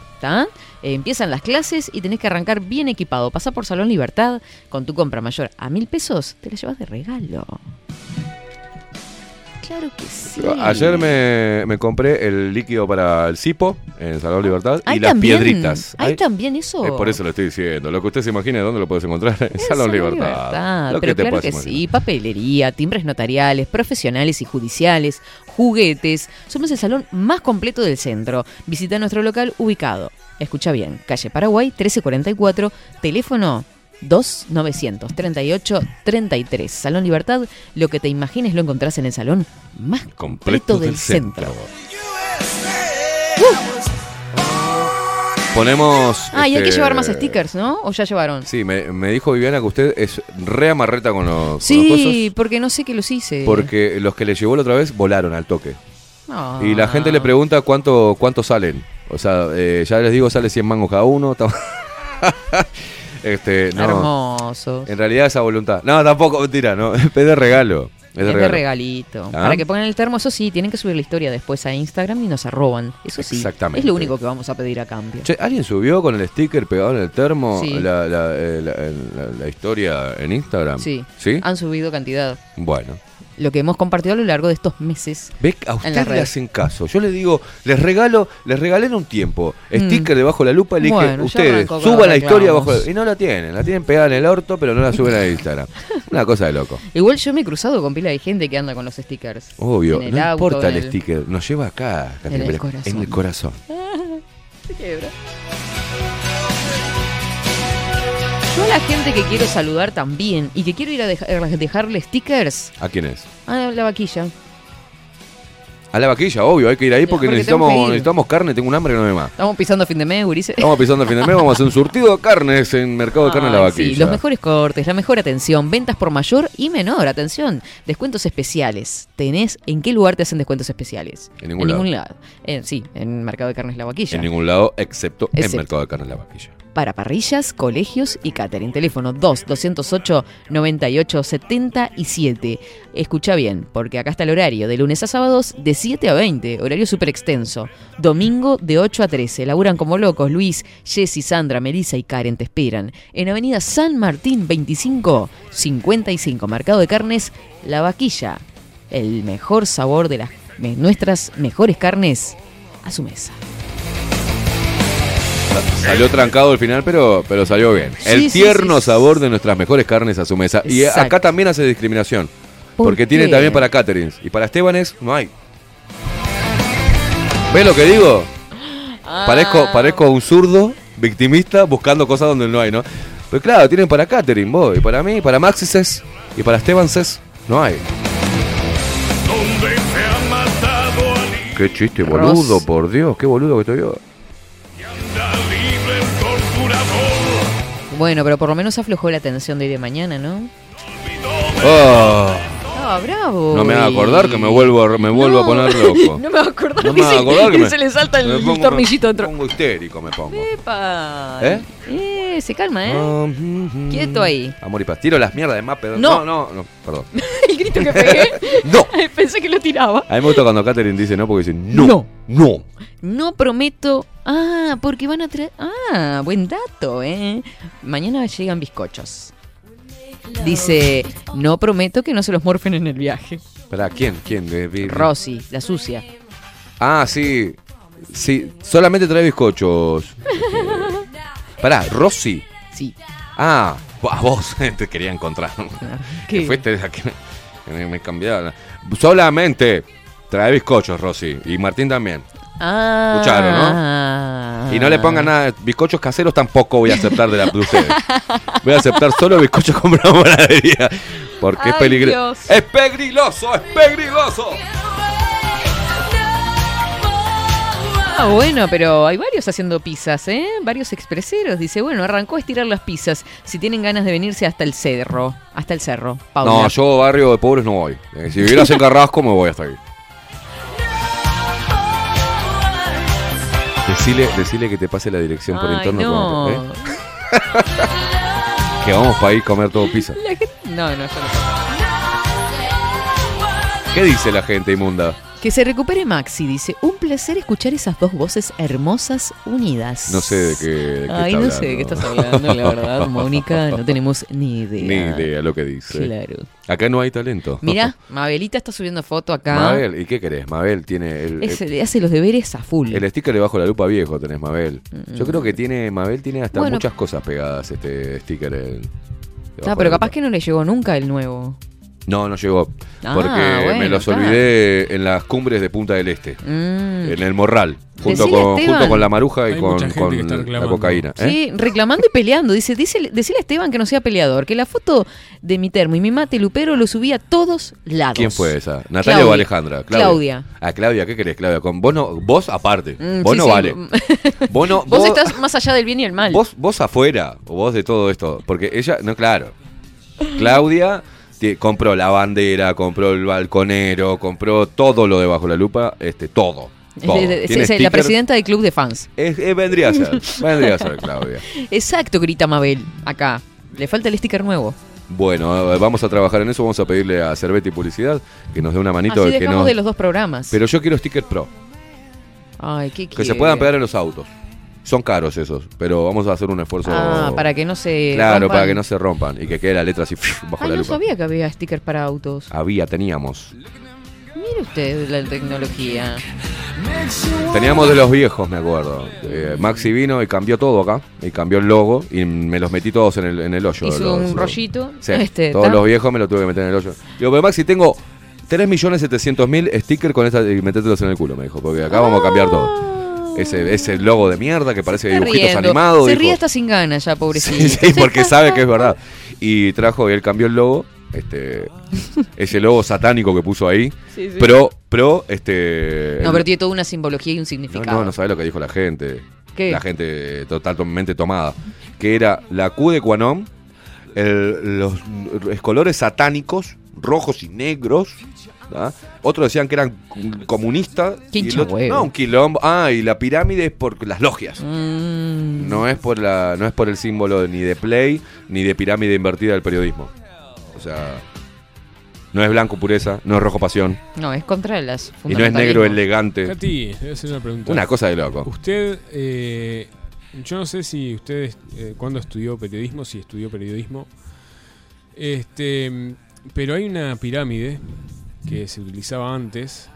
C: empiezan las clases y tenés que arrancar bien equipado. Pasá por Salón Libertad con tu compra mayor a mil pesos, te la llevas de regalo. Claro que sí.
P: Ayer me, me compré el líquido para el cipo en Salón Libertad
C: ¿Hay
P: y las
C: también?
P: piedritas.
C: ¿Hay
P: Hay-
C: también eso?
P: Eh, por eso lo estoy diciendo. Lo que usted se imagine, ¿dónde lo puedes encontrar? En Salón Libertad.
C: Libertad,
P: Lo
C: pero
P: te
C: claro que
P: imaginar.
C: sí, papelería, timbres notariales, profesionales y judiciales, juguetes. Somos el salón más completo del centro. Visita nuestro local ubicado. Escucha bien, calle Paraguay 1344, teléfono 2938 33. Salón Libertad, lo que te imagines lo encontrás en el salón más completo, del, centro.
P: Ponemos.
C: Ah, y hay que
P: este,
C: llevar más stickers, ¿no? ¿O ya llevaron?
P: Sí, me, me dijo Viviana que usted es re amarreta con los, con los
C: Sí, porque no sé que los hice.
P: porque los que le llevó la otra vez volaron al toque.
C: Ah.
P: Y la gente le pregunta cuánto cuánto salen. O sea, eh, ya les digo, sale 100 mangos cada uno. este, no.
C: Hermosos.
P: En realidad esa voluntad. No, tampoco, mentira, no. Es de regalo. Es de
C: Es de
P: regalo.
C: regalito.
P: ¿Ah?
C: Para que pongan el termo, eso sí, tienen que subir la historia después a Instagram y nos arroban. Eso sí.
P: Exactamente.
C: Es lo único que vamos a pedir a cambio.
P: Che, ¿alguien subió con el sticker pegado en el termo
C: Sí.
P: la, la- eh, la- la- la historia en Instagram?
C: Sí.
P: ¿Sí?
C: Han subido cantidad.
P: Bueno.
C: Lo que hemos compartido a lo largo de estos meses.
P: Ve, a ustedes le hacen caso. Yo les digo, les regalo, les regalé en un tiempo.
C: Mm.
P: Sticker debajo de la lupa y le dije,
C: Bueno,
P: ustedes, suban la historia bajo Y no la tienen, la tienen pegada en el orto, pero no la suben a Instagram. Una cosa de loco.
C: Igual yo me he cruzado con pila de gente que anda con los stickers.
P: Obvio, no
C: auto,
P: importa el sticker, nos lleva acá,
C: En el corazón.
P: en el corazón.
C: Se quiebra. Yo a la gente que quiero saludar también y que quiero ir a deja- a dejarle stickers
P: ¿A quién es?
C: a la vaquilla.
P: A la vaquilla, obvio, hay que ir ahí porque,
C: porque
P: necesitamos,
C: ir.
P: necesitamos carne, tengo un hambre que no me más.
C: Estamos pisando fin de mes, gurises.
P: Estamos pisando fin de mes, vamos a hacer un surtido de carnes en Mercado de Carne La
C: Ay,
P: Vaquilla.
C: Sí, los mejores cortes, la mejor atención, ventas por mayor y menor, atención, descuentos especiales. ¿Tenés en qué lugar te hacen descuentos especiales?
P: En ningún lado.
C: lado. Eh, sí, en Mercado de Carnes La Vaquilla.
P: En ningún lado, excepto, en
C: Excepto.
P: Mercado de Carne La Vaquilla.
C: Para parrillas, colegios y catering. Teléfono 2-208-9877. Escucha bien, porque acá está el horario, de lunes a sábados de 7 a 20, horario súper extenso. Domingo de 8 a 13. Laburan como locos. Luis, Jessy, Sandra, Melissa y Karen te esperan. En Avenida San Martín 25, 55. Mercado de Carnes, La Vaquilla. El mejor sabor de las nuestras mejores carnes a su mesa.
P: Salió trancado al final, pero, pero salió bien.
C: Sí,
P: el
C: sí,
P: tierno
C: sí, sí.
P: sabor de nuestras mejores carnes a su mesa. Y acá también hace discriminación.
C: ¿Por
P: Porque tiene
C: qué?
P: también para caterings. Y para Estebanes no hay. ¿Ves lo que digo?
C: Ah.
P: Parezco, parezco un zurdo victimista buscando cosas donde no hay, ¿no? Pero claro, tienen para catering, vos. Y para mí, para Maxises y para Estebanses no hay.
A: Donde se ha matado al
P: Qué chiste,
C: Ross.
P: boludo, por Dios, qué boludo que estoy yo.
C: Bueno, pero por lo menos aflojó la tensión de hoy de mañana, ¿no?
P: Oh,
C: Ah, bravo.
P: no me haga acordar que me vuelvo a, me vuelvo a poner loco.
C: No me va a acordar,
P: No me
C: dice,
P: acordar que me-
C: se le salta el
P: me pongo-
C: tornillito
P: me
C: dentro.
P: pongo histérico, me pongo.
C: Epa.
P: ¿Eh?
C: Eh, se calma, ¿eh?
P: Ah, mm, mm,
C: Quieto ahí.
P: Amor y paz. Tiro las mierdas de más, pero
C: No.
P: no, no, no, perdón.
C: el grito que pegué.
P: No.
C: Pensé que lo tiraba.
P: A mí me gusta cuando Catherine dice no porque dice no.
C: No.
P: No.
C: No prometo. Ah, porque van a traer. Ah, buen dato, ¿eh? Mañana llegan bizcochos. Dice, no prometo que no se los morfen en el viaje.
P: ¿Para quién? ¿Quién? De- de-
C: Rosy, la sucia.
P: Ah, sí. Sí, solamente trae bizcochos. Pará, Rosy.
C: Sí.
P: Ah, a vos te quería encontrar.
C: ¿Qué?
P: Que fuiste la que me, me cambiaron. Solamente trae bizcochos, Rosy. Y Martín también.
C: Ah.
P: Escucharon, ¿no? Y no le pongan nada, bizcochos caseros tampoco voy a aceptar de, la, de ustedes. Voy a aceptar solo bizcochos comprados en panadería. Porque es peligroso. ¡Es peligroso! ¡Es peligroso!
C: Ah, bueno, pero hay varios haciendo pizzas, ¿eh? Varios expreseros. Dice, bueno, arrancó a estirar las pizzas. Si tienen ganas de venirse hasta el cerro. Hasta el cerro. Paula.
P: No, yo barrio de pobres no voy. Eh, Si vivieras en Carrasco me voy hasta ahí. Decile, decile que te pase la dirección por
C: Ay,
P: interno.
C: no.
P: cuando ¿eh? Que vamos para ir a comer todo pizza.
C: La gente- No, no, yo no.
P: ¿Qué dice la gente inmunda?
C: Que se recupere Maxi, dice. Un placer escuchar esas dos voces hermosas unidas.
P: No sé de qué, de qué
C: Ay, no sé de qué estás hablando, la verdad, Mónica. No tenemos ni idea.
P: Ni idea lo que dice.
C: Claro.
P: Acá no hay talento.
C: Mira, Mabelita está subiendo foto acá.
P: Mabel, ¿y qué querés? Mabel tiene el,
C: Es-
P: el,
C: hace los deberes a full.
P: el sticker debajo de la lupa viejo, tenés Mabel. Yo creo que tiene, Mabel tiene hasta
C: Bueno.
P: muchas cosas pegadas este sticker. debajo
C: Ah, pero capaz que no le llegó nunca el nuevo.
P: No, no llegó.
C: Ah,
P: porque
C: bueno,
P: me los olvidé en las cumbres de Punta del Este.
C: Mm.
P: En el Morral. Junto
C: Decile
P: con,
C: Esteban.
P: junto con la maruja y
E: Hay
P: con, la cocaína. ¿eh?
C: Sí, reclamando y peleando. Dice, dice, decile a Esteban que no sea peleador, que la foto de mi termo y mi mate lupero lo subí a todos lados.
P: ¿Quién fue esa? ¿Natalia
C: Claudia.
P: o Alejandra?
C: Claudia.
P: Ah, Claudia, ¿qué querés, Claudia? Con vos, no, vos aparte.
C: Mm,
P: vos
C: sí,
P: no
C: sí.
P: vale. Vos no.
C: Vos estás más allá del bien y el mal.
P: Vos, vos afuera, o vos de todo esto. Porque ella, no, claro. Claudia compró la bandera, compró el balconero, compró todo lo debajo de la lupa, este, todo. todo.
C: Es- es-
P: Tiene
C: es la presidenta del club de fans.
P: Es- vendría a ser, vendría a ser Claudia.
C: Exacto, grita Mabel. Acá. Le falta el sticker nuevo.
P: Bueno, eh, vamos a trabajar en eso, vamos a pedirle a Cerveti Publicidad que nos dé una manito
C: Así
P: de que no.
C: de los dos programas.
P: Pero yo quiero sticker pro,
C: Ay, ¿qué
P: que se puedan pegar en los autos. Son caros esos, pero vamos a hacer un esfuerzo.
C: Ah, para que no se.
P: Claro,
C: rompan.
P: para que no se rompan y que quede la letra así bajo
C: Ay,
P: la
C: no
P: lupa.
C: sabía que había stickers para autos.
P: Había, teníamos.
C: Mire usted la tecnología.
P: Teníamos de los viejos, me acuerdo. Eh, Maxi vino y cambió todo acá. Y cambió el logo y me los metí todos en el, en el hoyo.
C: Hizo
P: los-
C: un
P: los-
C: rollito.
P: Sí,
C: Este,
P: todos los viejos me los tuve que meter en el hoyo. Digo, pero Maxi, tengo 3.700.000 stickers con esta y metételos en el culo, me dijo. Porque acá vamos a cambiar todo. Ese, ese logo de mierda que parece dibujitos
C: riendo.
P: animados.
C: Se
P: dijo.
C: ríe hasta sin ganas ya, pobrecito.
P: Sí, sí, porque sabe que es verdad. Y trajo y él cambió el logo. Este, ese logo satánico que puso ahí.
C: Sí, sí.
P: Pro, pro, este.
C: No, pero tiene toda una simbología y un
P: no,
C: significado.
P: no, no sabes lo que dijo la gente.
C: ¿Qué?
P: La gente totalmente tomada. Que era la Q de Quanon, el- los, los colores satánicos, rojos y negros. ¿Ah? Otros decían que eran comunistas. Y el otro- no, un quilombo. Ah, y la pirámide es por las logias.
C: Mm.
P: No es por la, no es por el símbolo ni de play ni de pirámide invertida del periodismo. O sea, no es blanco pureza, no es rojo pasión
C: No, es contra las
P: y no es negro elegante.
E: Katy, le voy a hacer una pregunta.
P: Una cosa de loco.
E: Usted, eh, yo no sé si usted, eh, cuando estudió periodismo, si estudió periodismo, este, pero hay una pirámide que se utilizaba antes.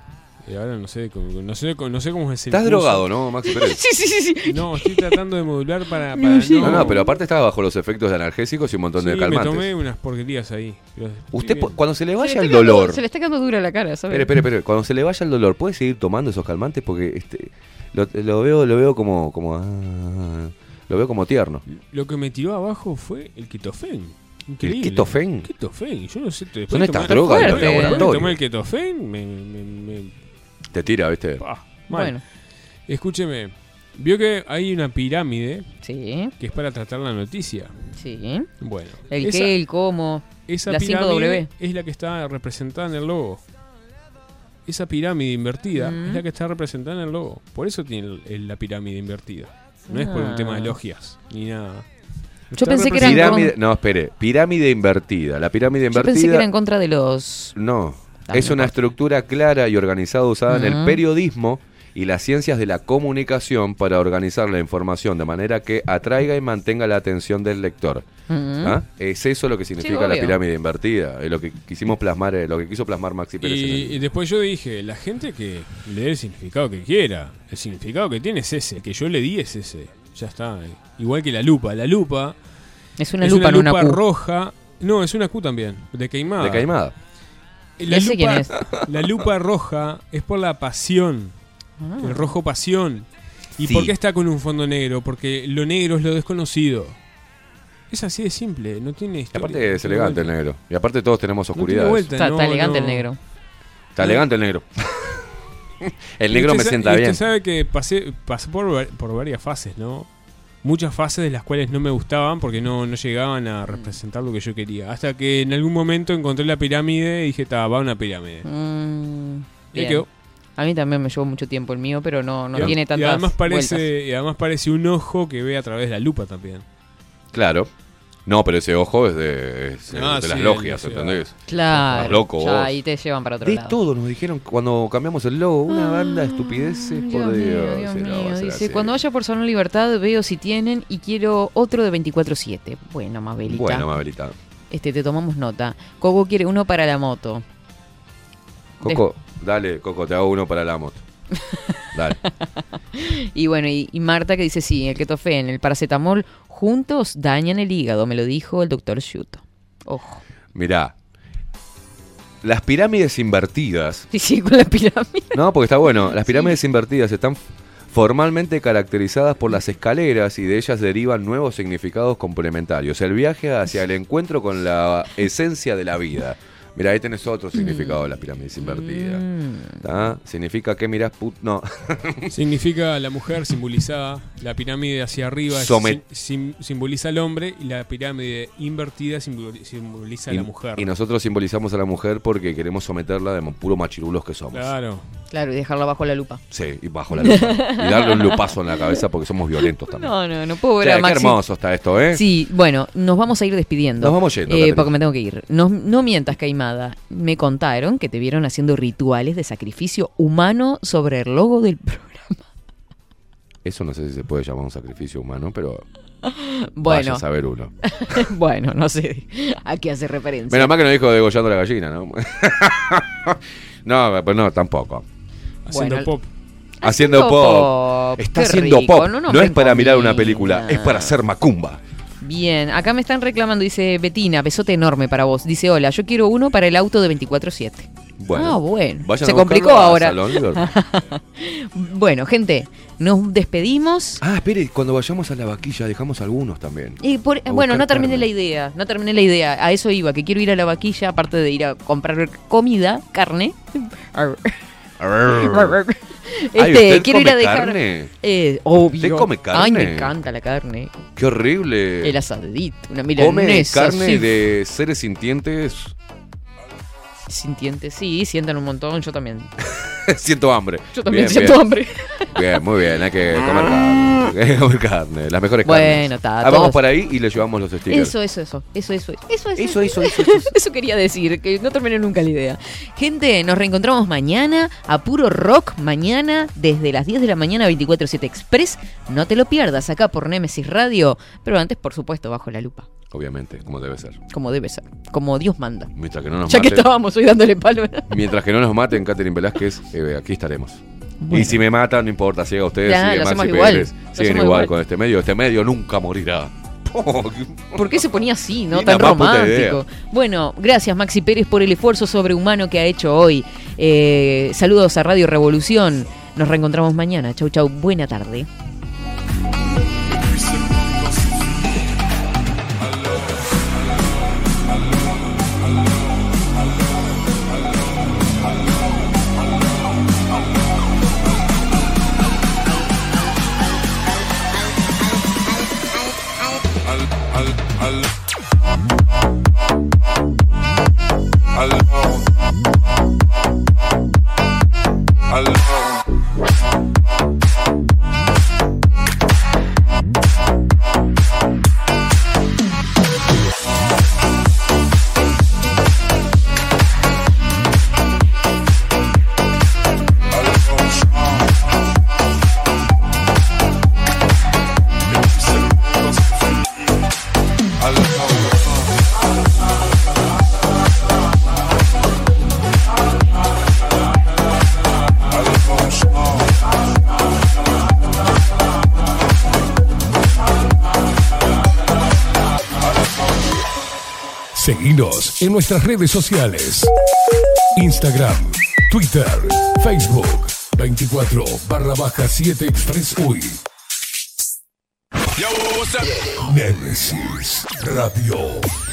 E: Y ahora no sé, cómo- no sé, no sé cómo es el
P: Estás
E: curso.
P: drogado, ¿no, Maxi Pérez?
C: Sí, sí, sí, sí.
E: No, estoy tratando de modular para,
C: No,
E: para
C: sí.
P: No, no, pero aparte estaba bajo los efectos de analgésicos y un montón
E: Sí,
P: de
E: me
P: calmantes.
E: tomé unas porquerías ahí.
P: Usted, cuando se le
C: Se le
P: vaya el
C: quedando-
P: dolor.
C: Se le está quedando dura la cara, ¿sabes?
P: Espere, espere, espere. Cuando se le vaya el dolor, ¿puede seguir tomando esos calmantes? Porque este, lo, lo veo, lo veo como, como, ah, lo veo como tierno.
E: Lo que me tiró abajo fue el ketofen. Increíble.
P: ketofen?
E: Ketofen. Yo no sé. Después
P: Son estas drogas
E: de
P: laboratorio.
E: tomar el ketofen, me, me, me-
P: Te tira, ¿viste?
C: Bueno,
E: Escúcheme. Vio que hay una pirámide
C: sí,
E: que es para tratar la noticia.
C: sí.
E: Bueno.
C: El
E: esa,
C: qué, el cómo.
E: esa
C: la
E: pirámide
C: 5W.
E: es la que está representada en el logo. Esa pirámide invertida
C: Mm.
E: es la que está representada en el logo. Por eso tiene el- el- la pirámide invertida. No es por un
C: Ah.
E: tema de logias ni nada.
C: Yo pensé que eran
P: Pirámide,
C: con-
P: no, espere. Pirámide invertida. La pirámide
C: Yo
P: invertida.
C: pensé que era en contra de los.
P: No,
C: Ah,
P: es una estructura clara y organizada usada en el periodismo y las ciencias de la comunicación para organizar la información de manera que atraiga y mantenga la atención del lector. ¿Ah? Es eso lo que significa la pirámide invertida, es lo que quisimos plasmar, eh, lo que quiso plasmar Maxi Pérez. en
E: Y,
P: el-
E: y después yo dije, la gente que le dé el significado que quiera. El significado que tiene es ese, que yo le di es ese. Ya está. Igual que la lupa. La lupa
C: Es una
E: es
C: lupa, no
E: una
C: una
E: lupa
C: Q.
E: roja. No, es una Q también, de Caimada.
P: de Caimada.
E: La
C: ¿Ese
E: lupa,
C: quién es?
E: La lupa roja es por la pasión.
C: Ah.
E: El rojo pasión. ¿Y
P: Sí.
E: por qué está con un fondo negro? Porque lo negro es lo desconocido. Es así de simple, no tiene
P: Y
E: historia.
P: aparte
E: no
P: es elegante el negro. Y aparte todos tenemos
E: No
C: Está,
E: no,
C: está elegante
E: no.
C: el negro.
P: Está elegante el negro. el
E: Y
P: negro
E: usted
P: me sienta
E: y
P: bien.
E: Usted sabe que pasé, pasé por, por varias fases, ¿no? Muchas fases de las cuales no me gustaban porque no, no llegaban a representar lo que yo quería. Hasta que en algún momento encontré la pirámide y dije, ta, va una pirámide.
C: Mm,
E: Y ahí
C: bien.
E: quedó.
C: A mí también me llevó mucho tiempo el mío, pero no, no
E: Y
C: tiene
E: y
C: tantas
E: además parece
C: vueltas.
E: Y además parece un ojo que ve a través de la lupa también.
P: Claro. No, pero ese ojo es de, es de
E: Ah,
P: las
E: sí,
P: logias,
E: sí,
P: ¿entendés?
C: Claro.
P: Estás loco
C: ya
P: vos.
C: ahí te llevan para otro
P: De
C: lado.
P: todo nos dijeron cuando cambiamos el logo, una banda de estupideces,
C: Dios
P: por
C: mío,
P: Dios.
C: Dios
P: sí, no, va
C: mío.
P: a ser
C: Dice,
P: así.
C: cuando vaya por Salón Libertad veo si tienen y quiero otro de 24-7. Bueno, Mabelita.
P: Bueno, Mabelita.
C: Este, te tomamos nota. Coco quiere uno para la moto.
P: Coco, dale, Coco, te hago uno para la moto. Dale.
C: Y bueno, y, y Marta que dice, sí, el ketofén, el paracetamol, juntos dañan el hígado, me lo dijo el doctor Shuto. Ojo.
P: Mirá, las pirámides invertidas.
C: Sí, sí, con la pirámide.
P: No, porque está bueno. Las pirámides invertidas están formalmente caracterizadas por las escaleras y de ellas derivan nuevos significados complementarios. El viaje hacia el encuentro con la esencia de la vida. Mira, ahí tenés otro significado de las pirámides invertidas. ¿Tá? Significa que mirás put... No.
E: Significa la mujer simbolizada, la pirámide hacia arriba
P: Somet-
E: sim- sim- simboliza al hombre y la pirámide invertida simboli- simboliza a la mujer.
P: Y nosotros simbolizamos a la mujer porque queremos someterla de puro machirulos que somos.
E: Claro.
C: Claro, y dejarla bajo la lupa.
P: Sí, y bajo la lupa. y darle un lupazo en la cabeza porque somos violentos también.
C: No, no, no puedo ver
P: Che,
C: a
P: qué
C: Maxi.
P: hermoso está esto, ¿eh?
C: Sí, bueno, nos vamos a ir despidiendo.
P: Nos vamos yendo,
C: eh, porque me tengo que ir. No, no mientas, Me contaron que te vieron haciendo rituales de sacrificio humano sobre el logo del programa.
P: Eso no sé si se puede llamar un sacrificio humano, pero
C: Bueno.
P: vaya a saber uno.
C: bueno, no sé a qué hace referencia.
P: Menos mal que no dijo degollando la gallina, ¿no? no, pues no, tampoco.
E: Haciendo
C: Bueno,
E: pop.
P: Haciendo
C: Haciendo
P: pop.
C: pop,
P: Está
C: qué
P: haciendo
C: rico,
P: pop.
C: no
P: No, es para mirar una película, es para hacer macumba.
C: Bien, acá me están reclamando, dice Betina, besote enorme para vos. Dice, hola, yo quiero uno para el auto de 24-7.
P: Bueno,
C: ah, bueno. Se
P: a
C: complicó ahora. Bueno, gente, nos despedimos.
P: Ah, espere, cuando vayamos a la vaquilla dejamos algunos también.
C: Y por- bueno, no terminé
P: carne.
C: la idea, no terminé la idea. A eso iba, que quiero ir a la vaquilla, aparte de ir a comprar comida, carne.
P: Ay,
C: Este,
P: ¿usted
C: quiero ir a
P: come
C: dejar.
P: carne?
C: Eh, obvio.
P: ¿Usted come carne?
C: Ay, me encanta la carne.
P: Qué horrible.
C: El asadito, una
P: Come
C: milanesa.
P: carne
C: así.
P: de seres sintientes.
C: Sintientes, sí, sientan un montón, yo también.
P: siento hambre.
C: Yo también
P: Bien,
C: siento
P: bien.
C: hambre.
P: Bien, muy bien, hay que comer carne. Hay que comer carne, las mejores
C: Bueno,
P: carnes.
C: está,
P: Ah, vamos para ahí y le llevamos los stickers.
C: Eso, eso, eso, eso, eso, eso,
P: Eso, eso, eso,
C: eso quería decir, que no terminé nunca la idea. Gente, nos reencontramos mañana a puro rock, mañana desde las 10 de la mañana 24-7 Express. No te lo pierdas acá por Nemesis Radio, pero antes, por supuesto, bajo la lupa,
P: Obviamente, como debe ser.
C: como debe ser, como Dios manda.
P: Mientras que no nos
C: Ya que
P: maten,
C: estábamos hoy dándole palo.
P: mientras que no nos maten, Catherine Velázquez, eh, aquí estaremos. Y si me matan, no importa, siga ustedes,
C: Ya,
P: sigue Maxi
C: igual,
P: Pérez, siguen igual,
C: igual.
P: con este medio. Este medio nunca morirá.
C: ¿Por qué se ponía así, no? Tan romántico. Bueno, gracias Maxi Pérez por el esfuerzo sobrehumano que ha hecho hoy. Eh, saludos a Radio Revolución. Nos reencontramos mañana. Chau, chau. Buena tarde. alone.
A: Seguinos en nuestras redes sociales. Instagram, Twitter, Facebook, 24 barra baja 7 Express UI. Nemesis Radio.